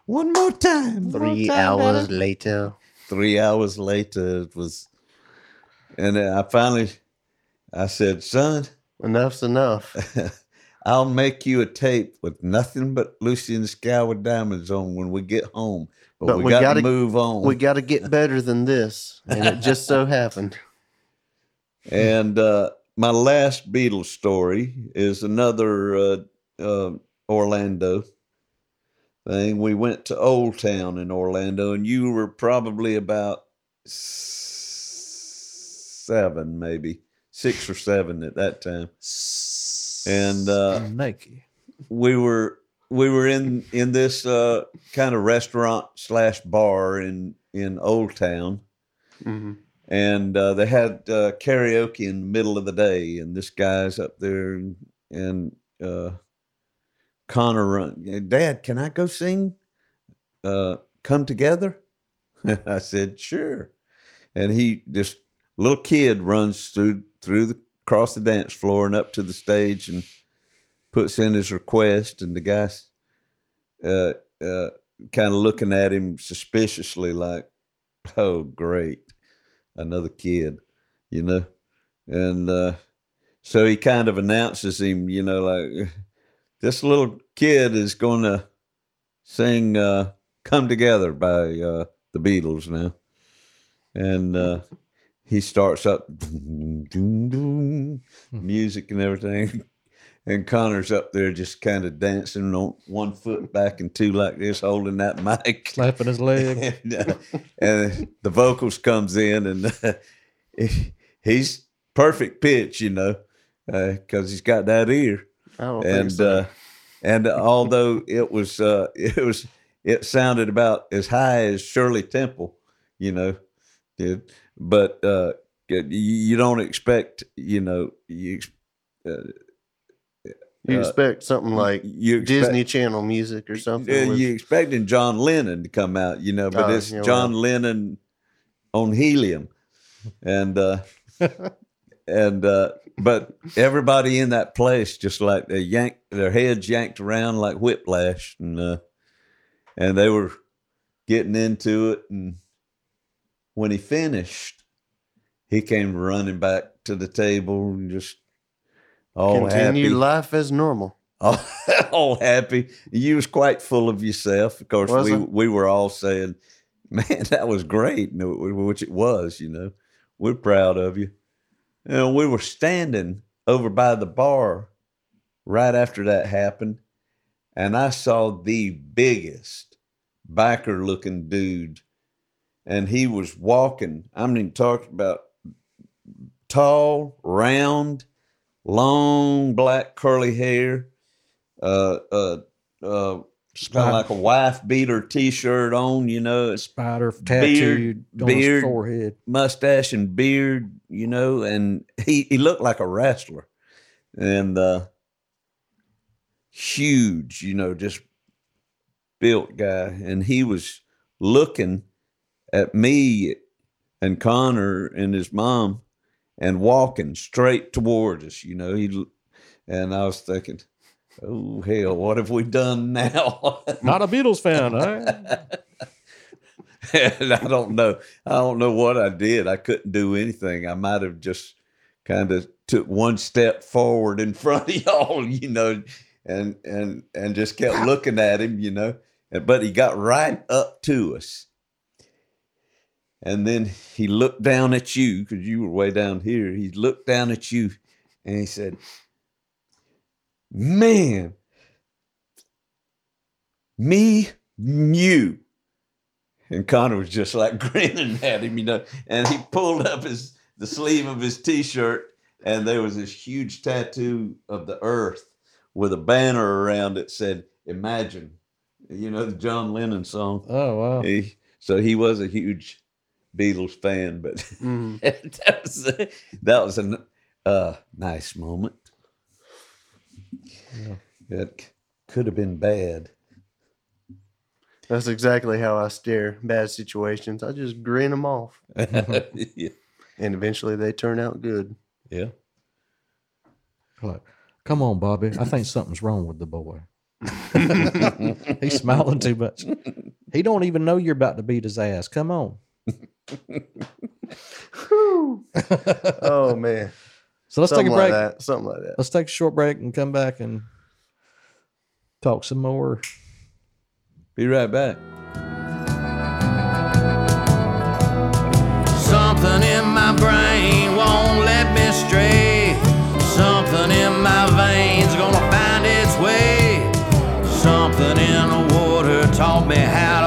One more time. Three One time, hours Daddy." later. Three hours later, it was, and then I finally, I said, "Son, Enough's enough. I'll make you a tape with nothing but Lucy in the with Diamonds on when we get home. But, But we, we got gotta- move on." We got to get better than this. And it just so happened. And uh, my last Beatles story is another uh, uh, Orlando thing. We went to Old Town in Orlando, and you were probably about seven, maybe six or seven at that time. And uh, Nike. we were we were in in this uh, kind of restaurant slash bar in in Old Town hmm and uh, they had uh, karaoke in the middle of the day, and this guy's up there, and, and uh, Connor run, Dad, can I go sing? Uh, come together? I said, sure. And he this little kid runs through through the across the dance floor and up to the stage and puts in his request, and the guy's uh, uh, kind of looking at him suspiciously, like, "Oh, great." another kid, you know. And uh, so he kind of announces him, you know, like this little kid is going to sing uh, "Come Together" by uh, the Beatles now, and uh, he starts up doom, doom, doom, music and everything. And Connor's up there just kind of dancing on one foot back and two like this, holding that mic Slapping his leg. and, uh, and the vocals comes in and uh, he's perfect pitch you know because he's got that ear I don't think and so. uh, and although it was uh, it was it sounded about as high as Shirley Temple you know did but uh, you, you don't expect you know you uh, you uh, expect something like you expect- Disney Channel music or something. yeah, you expecting John Lennon to come out, you know, but Oh, it's well. John Lennon on helium, and uh, and uh, but everybody in that place just like they yanked their heads yanked around like whiplash, and uh, and they were getting into it, and when he finished, he came running back to the table and just all Continue happy life as normal. all, all oh, oh, happy. You was quite full of yourself. Of course, Was we I? we were all saying, "Man, that was great," which it was. You know, we're proud of you. And we were standing over by the bar right after that happened, and I saw the biggest biker-looking dude, and he was walking. I'm mean, talking about tall, round, long black curly hair, uh, uh, uh, kind of like a wife beater T-shirt on, you know, it's Spider tattooed on beard. his forehead. mustache and beard, you know, and he he looked like a wrestler, and uh, huge, you know, just built guy, and he was looking at me and Connor and his mom and walking straight towards us, you know. He and I was thinking, oh hell, what have we done now? Not a Beatles fan, huh? and I don't know. I don't know what I did. I couldn't do anything. I might have just kind of took one step forward in front of y'all, you know, and and and just kept looking at him, you know. But he got right up to us. And then he looked down at you because you were way down here. He looked down at you and he said, Man, me, you. And Connor was just like grinning at him, you know. And he pulled up his the sleeve of his t-shirt, and there was this huge tattoo of the earth with a banner around it said Imagine. You know the John Lennon song. Oh wow. He, so he was a huge Beatles fan, but Mhm. that was a, that was a uh, nice moment. It could have been bad. That's exactly how I steer bad situations. I just grin them off, yeah. and eventually they turn out good. yeah. Like, come on, Bobby. I think something's wrong with the boy. He's smiling too much. He don't even know you're about to beat his ass. Come on. Whew. oh man, So let's something take a like break. that. Something like that. Let's take a short break and come back and talk some more. Be right back. Something in my brain won't let me stray. Something in my veins gonna find its way. Something in the water taught me how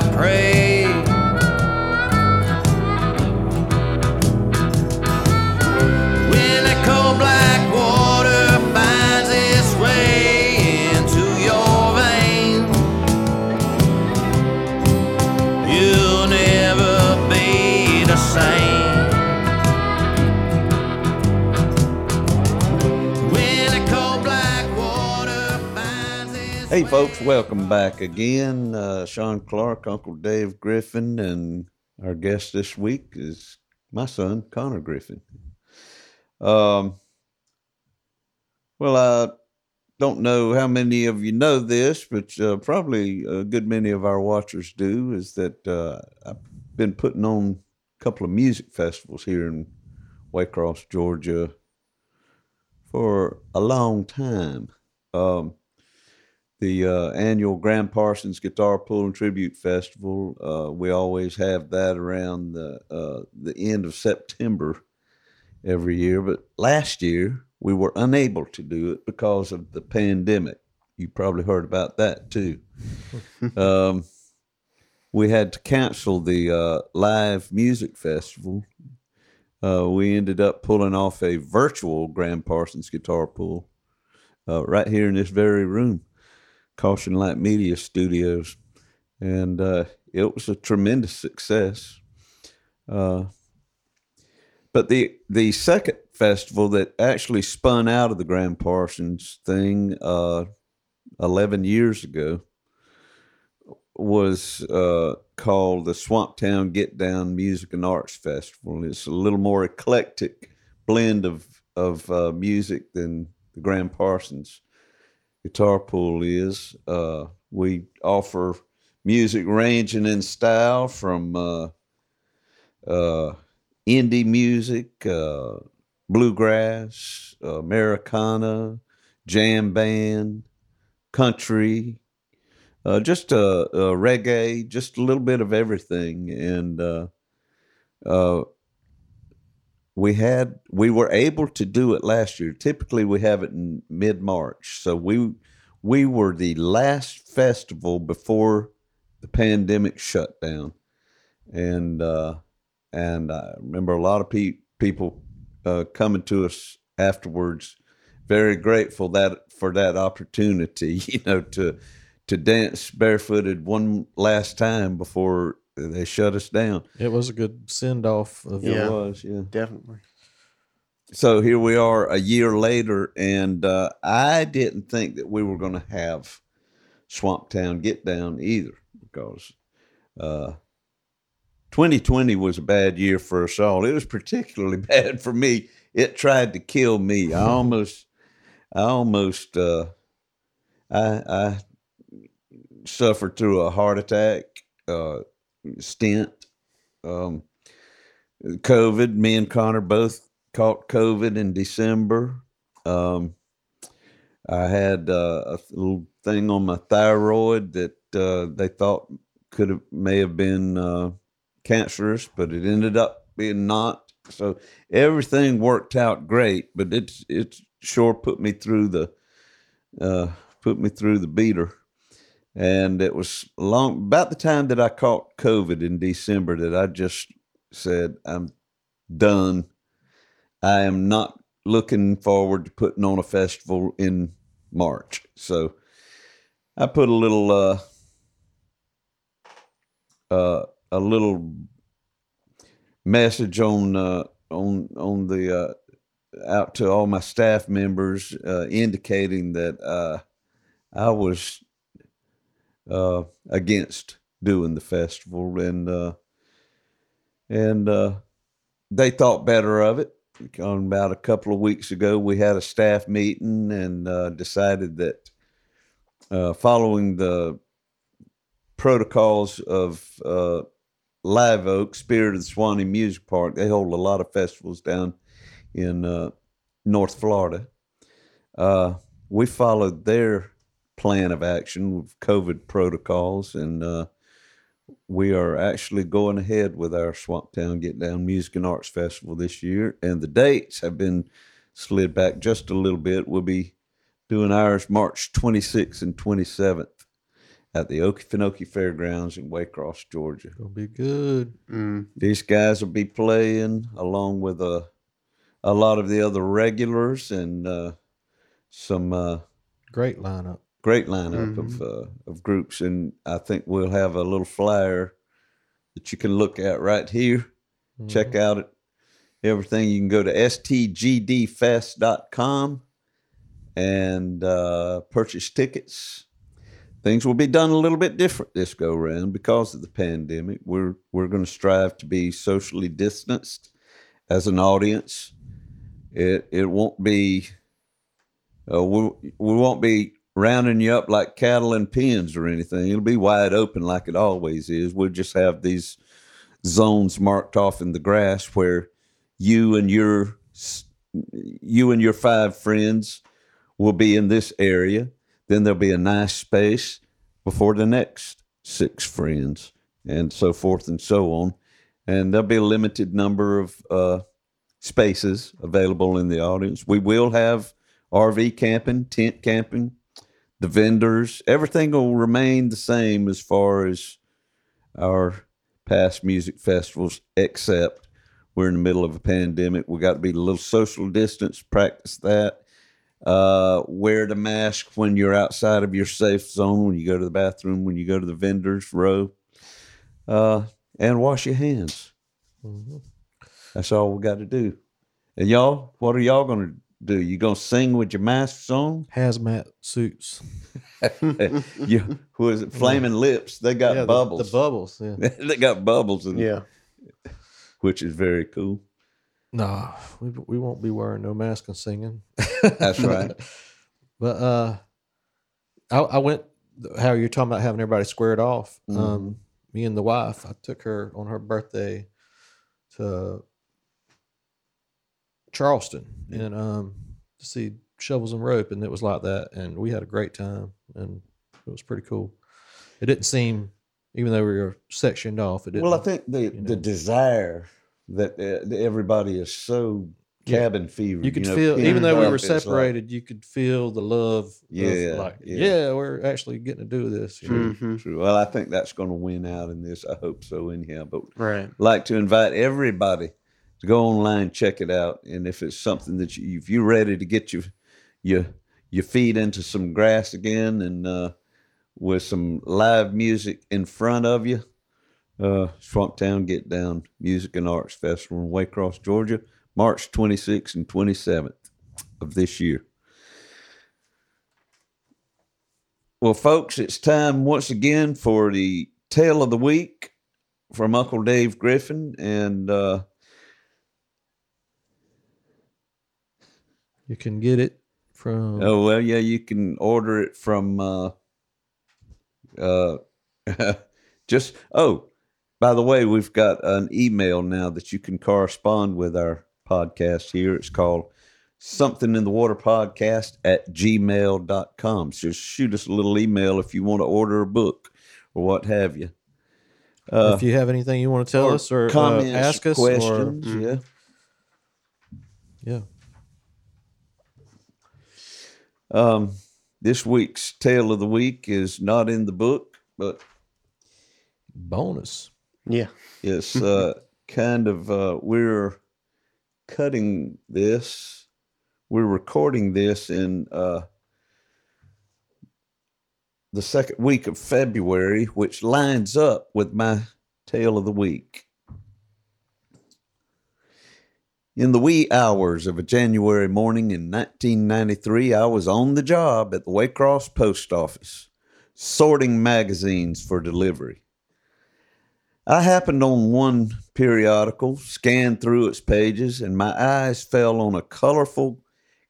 Hey, folks, welcome back again. Uh, Sean Clark, Uncle Dave Griffin, and our guest this week is my son, Connor Griffin. Um, well, I don't know how many of you know this, but uh, probably a good many of our watchers do. Is that uh, I've been putting on a couple of music festivals here in Waycross, Georgia, for a long time. Um, the uh, annual Gram Parsons Guitar Pull and Tribute Festival. Uh, we always have that around the uh, the end of September every year. But last year we were unable to do it because of the pandemic. You probably heard about that too. um, we had to cancel the uh, live music festival. Uh, we ended up pulling off a virtual Gram Parsons Guitar Pull uh, right here in this very room. Caution Light Media Studios, and uh, it was a tremendous success. Uh, but the the second festival that actually spun out of the Gram Parsons thing uh, eleven years ago was uh, called the Swamptown Get Down Music and Arts Festival. It's a little more eclectic blend of of uh, music than the Gram Parsons guitar pull is. Uh, we offer music ranging in style from uh, uh, indie music, uh, bluegrass, Americana, jam band, country, uh, just uh, reggae, just a little bit of everything. And we had we were able to do it last year. Typically, we have it in mid March, so we we were the last festival before the pandemic shut down, and uh, and I remember a lot of pe- people uh, coming to us afterwards, very grateful that for that opportunity, you know, to to dance barefooted one last time before they shut us down. It was a good send off of Yeah. It was, yeah Definitely. so here we are a year later, and uh, I didn't think that we were going to have Swamp Town Get Down either because uh, 2020 was a bad year for us all. It was particularly bad for me. It tried to kill me. I almost, I almost, uh, I, I suffered through a heart attack. Uh, stint. Um, COVID, me and Connor both caught COVID in December. Um, I had uh, a little thing on my thyroid that uh, they thought could have may have been uh, cancerous, but it ended up being not. So everything worked out great, but it's it sure put me through the uh, put me through the beater. And it was long about the time that I caught COVID in December that I just said, I'm done. I am not looking forward to putting on a festival in March. So I put a little uh uh a little message on uh on on the uh out to all my staff members uh indicating that uh I was uh against doing the festival and uh and uh they thought better of it on about a couple of weeks ago, we had a staff meeting and uh, decided that uh, following the protocols of uh, Live Oak, Spirit of the Suwannee Music Park, they hold a lot of festivals down in uh, North Florida. Uh, we followed their plan of action with COVID protocols and uh, we are actually going ahead with our Swamptown Get Down Music and Arts Festival this year, and the dates have been slid back just a little bit. We'll be doing ours March 26th and 27th at the Okefenokee Fairgrounds in Waycross, Georgia. It'll be good. Mm. These guys will be playing along with a a lot of the other regulars and uh, some uh, Great lineup. Great lineup of uh, of groups, and I think we'll have a little flyer that you can look at right here. Check out it. Everything you can go to stgdfest.com and uh, purchase tickets. Things will be done a little bit different this go round because of the pandemic. We're we're going to strive to be socially distanced as an audience. It it won't be uh, we, we won't be rounding you up like cattle in pens or anything. It'll be wide open like it always is. We'll just have these zones marked off in the grass where you and your you and your five friends will be in this area. Then there'll be a nice space before the next six friends, and so forth and so on. And there'll be a limited number of uh, spaces available in the audience. We will have RV camping, tent camping, the vendors, everything will remain the same as far as our past music festivals, except we're in the middle of a pandemic. We got to be a little social distance, practice that. Uh, wear the mask when you're outside of your safe zone, when you go to the bathroom, when you go to the vendors row, uh, and wash your hands. That's all we got to do. And y'all, what are y'all going to do? You gonna sing with your masks on? Hazmat suits. you who is it? Flaming lips. They got Yeah, bubbles. The, bubbles. Yeah. they got bubbles, in Yeah. which is very cool. nah, we, we won't be wearing no mask and singing. That's right. But uh, I, I went. How you're talking about having everybody squared off? Mm-hmm. Um, me and the wife. I took her on her birthday to Charleston and um to see shovels and rope, and it was like that, and we had a great time, and it was pretty cool. It didn't seem, even though we were sectioned off, it didn't. Well, I think the know. the desire that, uh, everybody is so Yeah. cabin fever. you could know, feel, even though we were it's like- separated, you could feel the love. Yeah, of like, yeah. yeah. we're actually getting to do this. you know? Mhm. True. Well, I think that's going to win out in this. I hope so. Anyhow, but Right. like to invite everybody to go online, check it out, and if it's something that you, if you're ready to get your your your feet into some grass again, and uh, with some live music in front of you, uh, Swamptown Get Down Music and Arts Festival in Waycross, Georgia, March 26th and 27th of this year. Well, folks, it's time once again for the tale of the week from Uncle Dave Griffin, and uh, You can get it from. oh well, yeah, you can order it from uh, uh, just oh, by the way, we've got an email now that you can correspond with our podcast here. It's called something in the water podcast at gmail.com. So just shoot us a little email if you want to order a book or what have you. Uh, if you have anything you want to tell or us or uh, ask us, or questions, yeah. yeah, Um, this week's tale of the week is not in the book, but bonus. Yeah. it's uh, kind of uh, we're cutting this. We're recording this in uh, the second week of February, which lines up with my tale of the week. In the wee hours of a January morning in 1993, I was on the job at the Waycross Post Office, sorting magazines for delivery. I happened on one periodical, scanned through its pages, and my eyes fell on a colorful,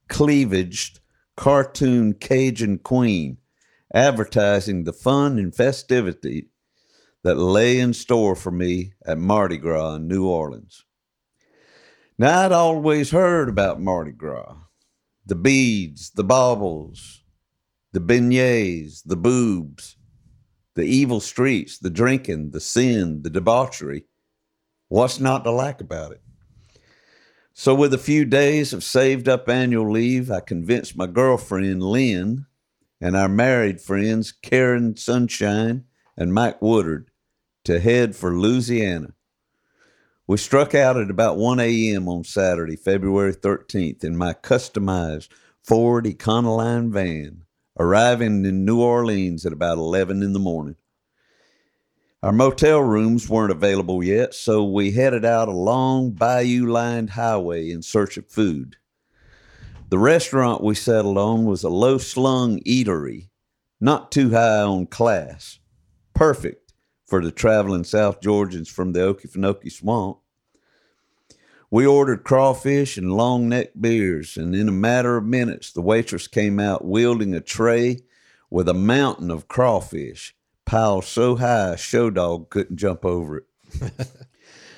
cleavaged cartoon Cajun queen advertising the fun and festivity that lay in store for me at Mardi Gras in New Orleans. Now, I'd always heard about Mardi Gras the beads, the baubles, the beignets, the boobs, the evil streets, the drinking, the sin, the debauchery. What's not to like about it? So, with a few days of saved up annual leave, I convinced my girlfriend, Lynn, and our married friends, Karen Sunshine and Mike Woodard, to head for Louisiana. We struck out at about 1 a.m. on Saturday, February 13th, in my customized Ford Econoline van, arriving in New Orleans at about 11 in the morning. Our motel rooms weren't available yet, so we headed out a long bayou lined highway in search of food. The restaurant we settled on was a low slung eatery, not too high on class, perfect for the traveling South Georgians from the Okefenokee Swamp. We ordered crawfish and long neck beers, and in a matter of minutes, the waitress came out wielding a tray with a mountain of crawfish piled so high a show dog couldn't jump over it.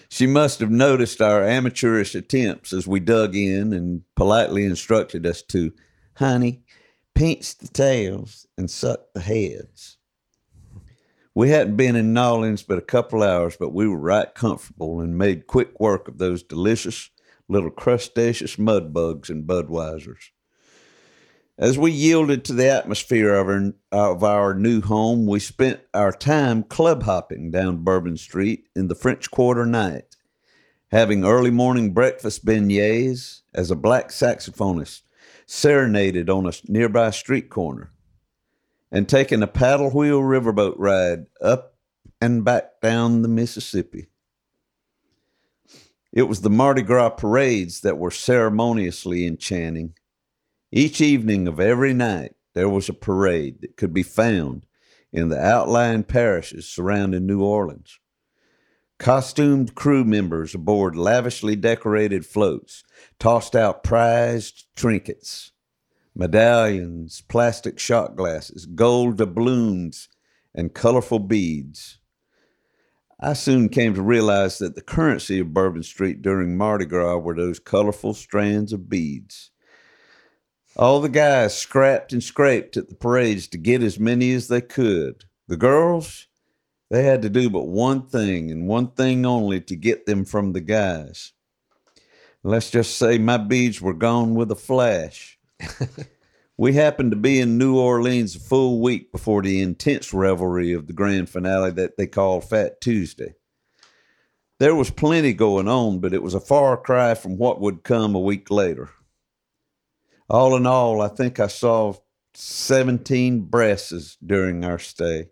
she must have noticed our amateurish attempts as we dug in and politely instructed us to, honey, pinch the tails and suck the heads. We hadn't been in Nolens but a couple hours, but we were right comfortable and made quick work of those delicious little crustaceous mud bugs and Budweisers. As we yielded to the atmosphere of our, of our new home, we spent our time club hopping down Bourbon Street in the French Quarter night, having early morning breakfast beignets as a black saxophonist serenaded on a nearby street corner, and taking a paddle wheel riverboat ride up and back down the Mississippi. It was the Mardi Gras parades that were ceremoniously enchanting. Each evening of every night, there was a parade that could be found in the outlying parishes surrounding New Orleans. Costumed crew members aboard lavishly decorated floats tossed out prized trinkets, medallions, plastic shot glasses, gold doubloons, and colorful beads. I soon came to realize that the currency of Bourbon Street during Mardi Gras were those colorful strands of beads. All the guys scrapped and scraped at the parades to get as many as they could. The girls, they had to do but one thing and one thing only to get them from the guys. Let's just say my beads were gone with a flash. We happened to be in New Orleans a full week before the intense revelry of the grand finale that they call Fat Tuesday. There was plenty going on, but it was a far cry from what would come a week later. All in all, I think I saw 17 breasts during our stay.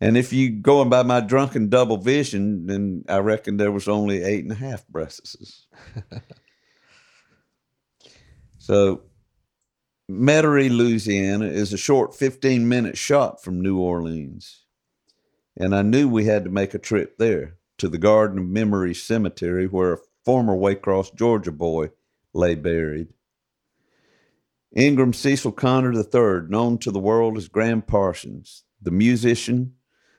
And if you going by my drunken double vision, then I reckon there was only eight and a half breasts. so, Metairie, Louisiana is a short 15 minute shot from New Orleans. And I knew we had to make a trip there to the Garden of Memory Cemetery where a former Waycross, Georgia boy lay buried. Ingram Cecil Connor III, known to the world as Gram Parsons, the musician,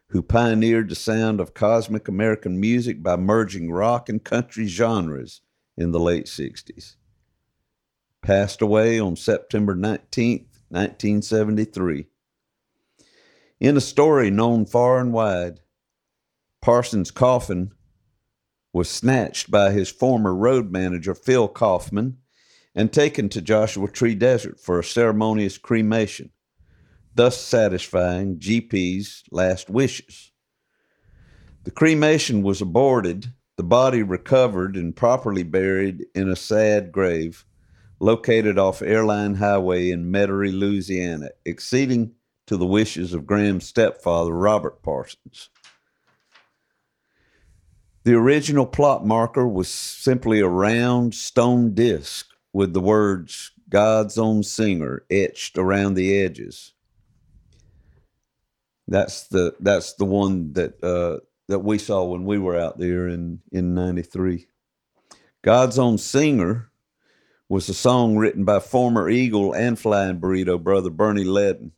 who pioneered the sound of cosmic American music by merging rock and country genres in the late 60s. Passed away on September 19th, 1973. In a story known far and wide, Parsons' coffin was snatched by his former road manager, Phil Kaufman, and taken to Joshua Tree Desert for a ceremonious cremation, thus satisfying GP's last wishes. The cremation was aborted, the body recovered and properly buried in a sad grave located off Airline Highway in Metairie, Louisiana, acceding to the wishes of Gram's stepfather, Robert Parsons. The original plot marker was simply a round stone disc with the words God's own singer etched around the edges. That's the that's the one that uh, that we saw when we were out there in in '93. God's own singer was a song written by former Eagle and Flying Burrito brother Bernie Leadon,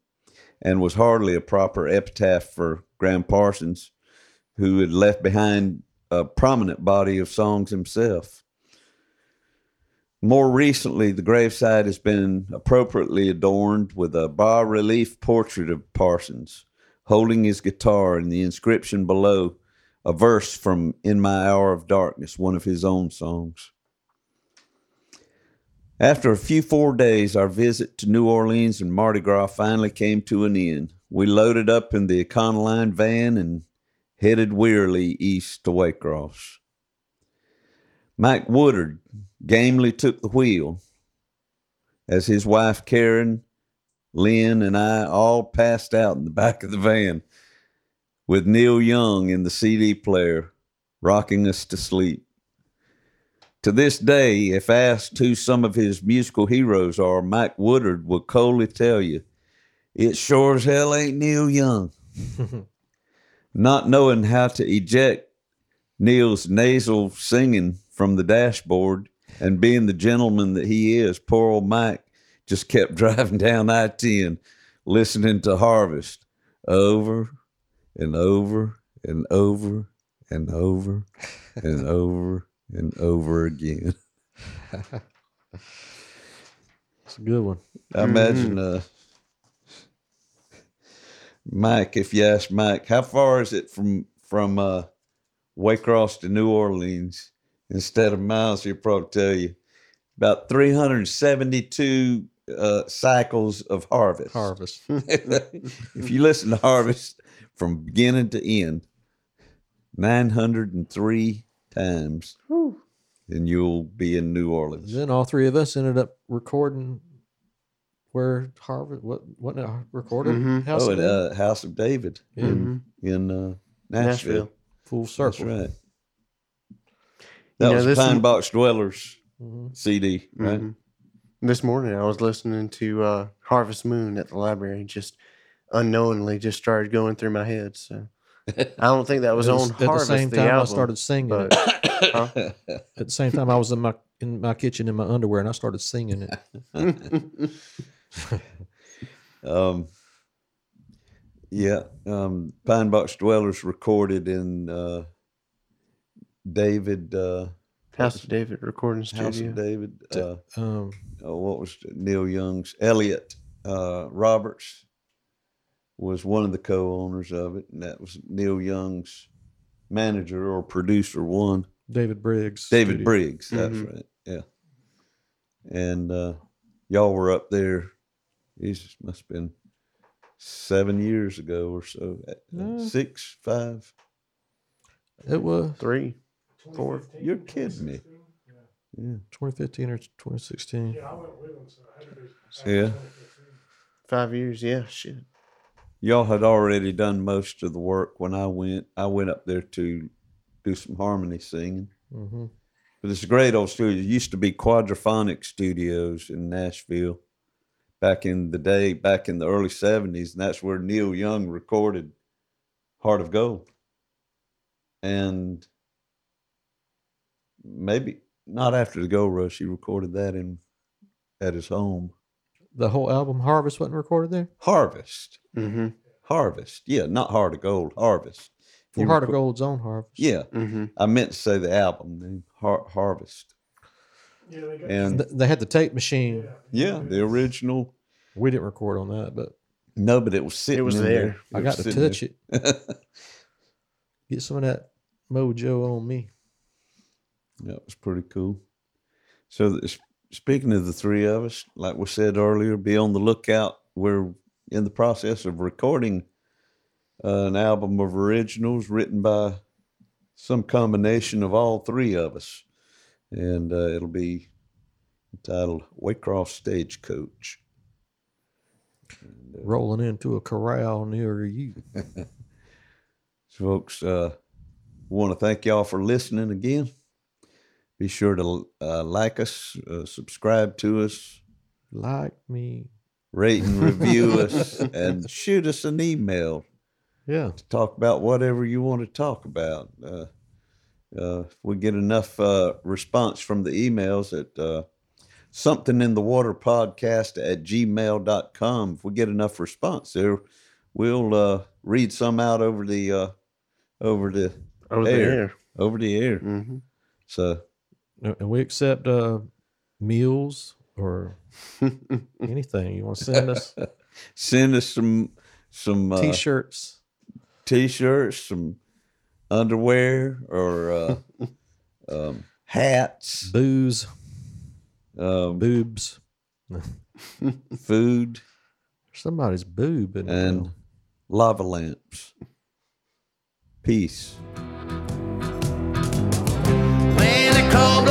and was hardly a proper epitaph for Gram Parsons, who had left behind a prominent body of songs himself. More recently, the gravesite has been appropriately adorned with a bas relief portrait of Parsons holding his guitar and the inscription below a verse from In My Hour of Darkness, one of his own songs. After a few four days, our visit to New Orleans and Mardi Gras finally came to an end. We loaded up in the Econoline van and headed wearily east to Waycross. Mike Woodard gamely took the wheel as his wife Karen, Lynn, and I all passed out in the back of the van with Neil Young in the CD player rocking us to sleep. To this day, if asked who some of his musical heroes are, Mike Woodard will coldly tell you, it sure as hell ain't Neil Young. Not knowing how to eject Neil's nasal singing from the dashboard and being the gentleman that he is, poor old Mike just kept driving down I 10 listening to Harvest over and over and over and over and over and over again. It's a good one. I imagine, uh, Mike, if you ask Mike, how far is it from from uh, Waycross to New Orleans? Instead of miles, he'll probably tell you about 372 uh, cycles of harvest. Harvest. if you listen to Harvest from beginning to end, 903 times, and you'll be in New Orleans. then all three of us ended up recording where Harvard what what recorded Mhm. House oh, of at David? uh, House of David Yeah. in, in uh, Nashville. Nashville. full That's circle. right. That know, was this Pine m- Box Dwellers Mhm. CD, right? Mhm. This morning I was listening to uh, Harvest Moon at the library. Just unknowingly, just started going through my head. So I don't think that was, was on at the Harvest. same the time I started singing but- it. Huh? At the same time I was in my in my kitchen in my underwear and I started singing it. Um, yeah, um, Pine Box Dwellers recorded in uh, David uh, House of David recording House of David. Uh, Um, oh, what was Neil Young's Elliot uh, Roberts was one of the co-owners of it, and that was Neil Young's manager or producer. One David Briggs. David studio. Briggs. That's Mhm. right. Yeah, and uh, y'all were up there. It must have been seven years ago or so. Uh, No. Six, five. It was Three, four. You're kidding me. Yeah. 2015 or 2016. Yeah. Five years. Yeah, shit. Y'all had already done most of the work when I went. I went up there to do some harmony singing. hmm But it's a great old studio. It used to be Quadraphonic Studios in Nashville back in the day, back in the early 70s. And that's where Neil Young recorded Heart of Gold. And maybe not after the Gold Rush, he recorded that in at his home. The whole album Harvest wasn't recorded there. Harvest. Mm-hmm. Harvest. Yeah, not Heart of Gold. Harvest. For You Heart of Gold's own harvest. Yeah, hmm I meant to say the album name, Har- Harvest. Yeah, they got And Th- They had the tape machine. yeah, the original. We didn't record on that, but No, but it was sitting. was in there. I It got to sitting touch it. Get some of that mojo on me. That was pretty cool. So, th- speaking of the three of us, like we said earlier, be on the lookout. We're in the process of recording uh, an album of originals written by some combination of all three of us, and uh, it'll be entitled "Waycross Stagecoach." Rolling into a corral near you. So, folks, uh, want to thank y'all for listening again. Be sure to uh, like us, uh, subscribe to us, Like me. rate and review us, and shoot us an email Yeah. to talk about whatever you want to talk about. Uh, uh, if we get enough uh, response from the emails at uh, something in the water podcast at gmail.com, if we get enough response there, we'll uh, read some out over the uh, over the Over Air. there. over the air. hmm So And we accept uh, meals or anything you want to send us. send us some some uh, T-shirts. t-shirts, some underwear, or uh, um, hats, Booze. um, Boobs. food, Somebody's boob. In and lava lamps. Peace. When the cold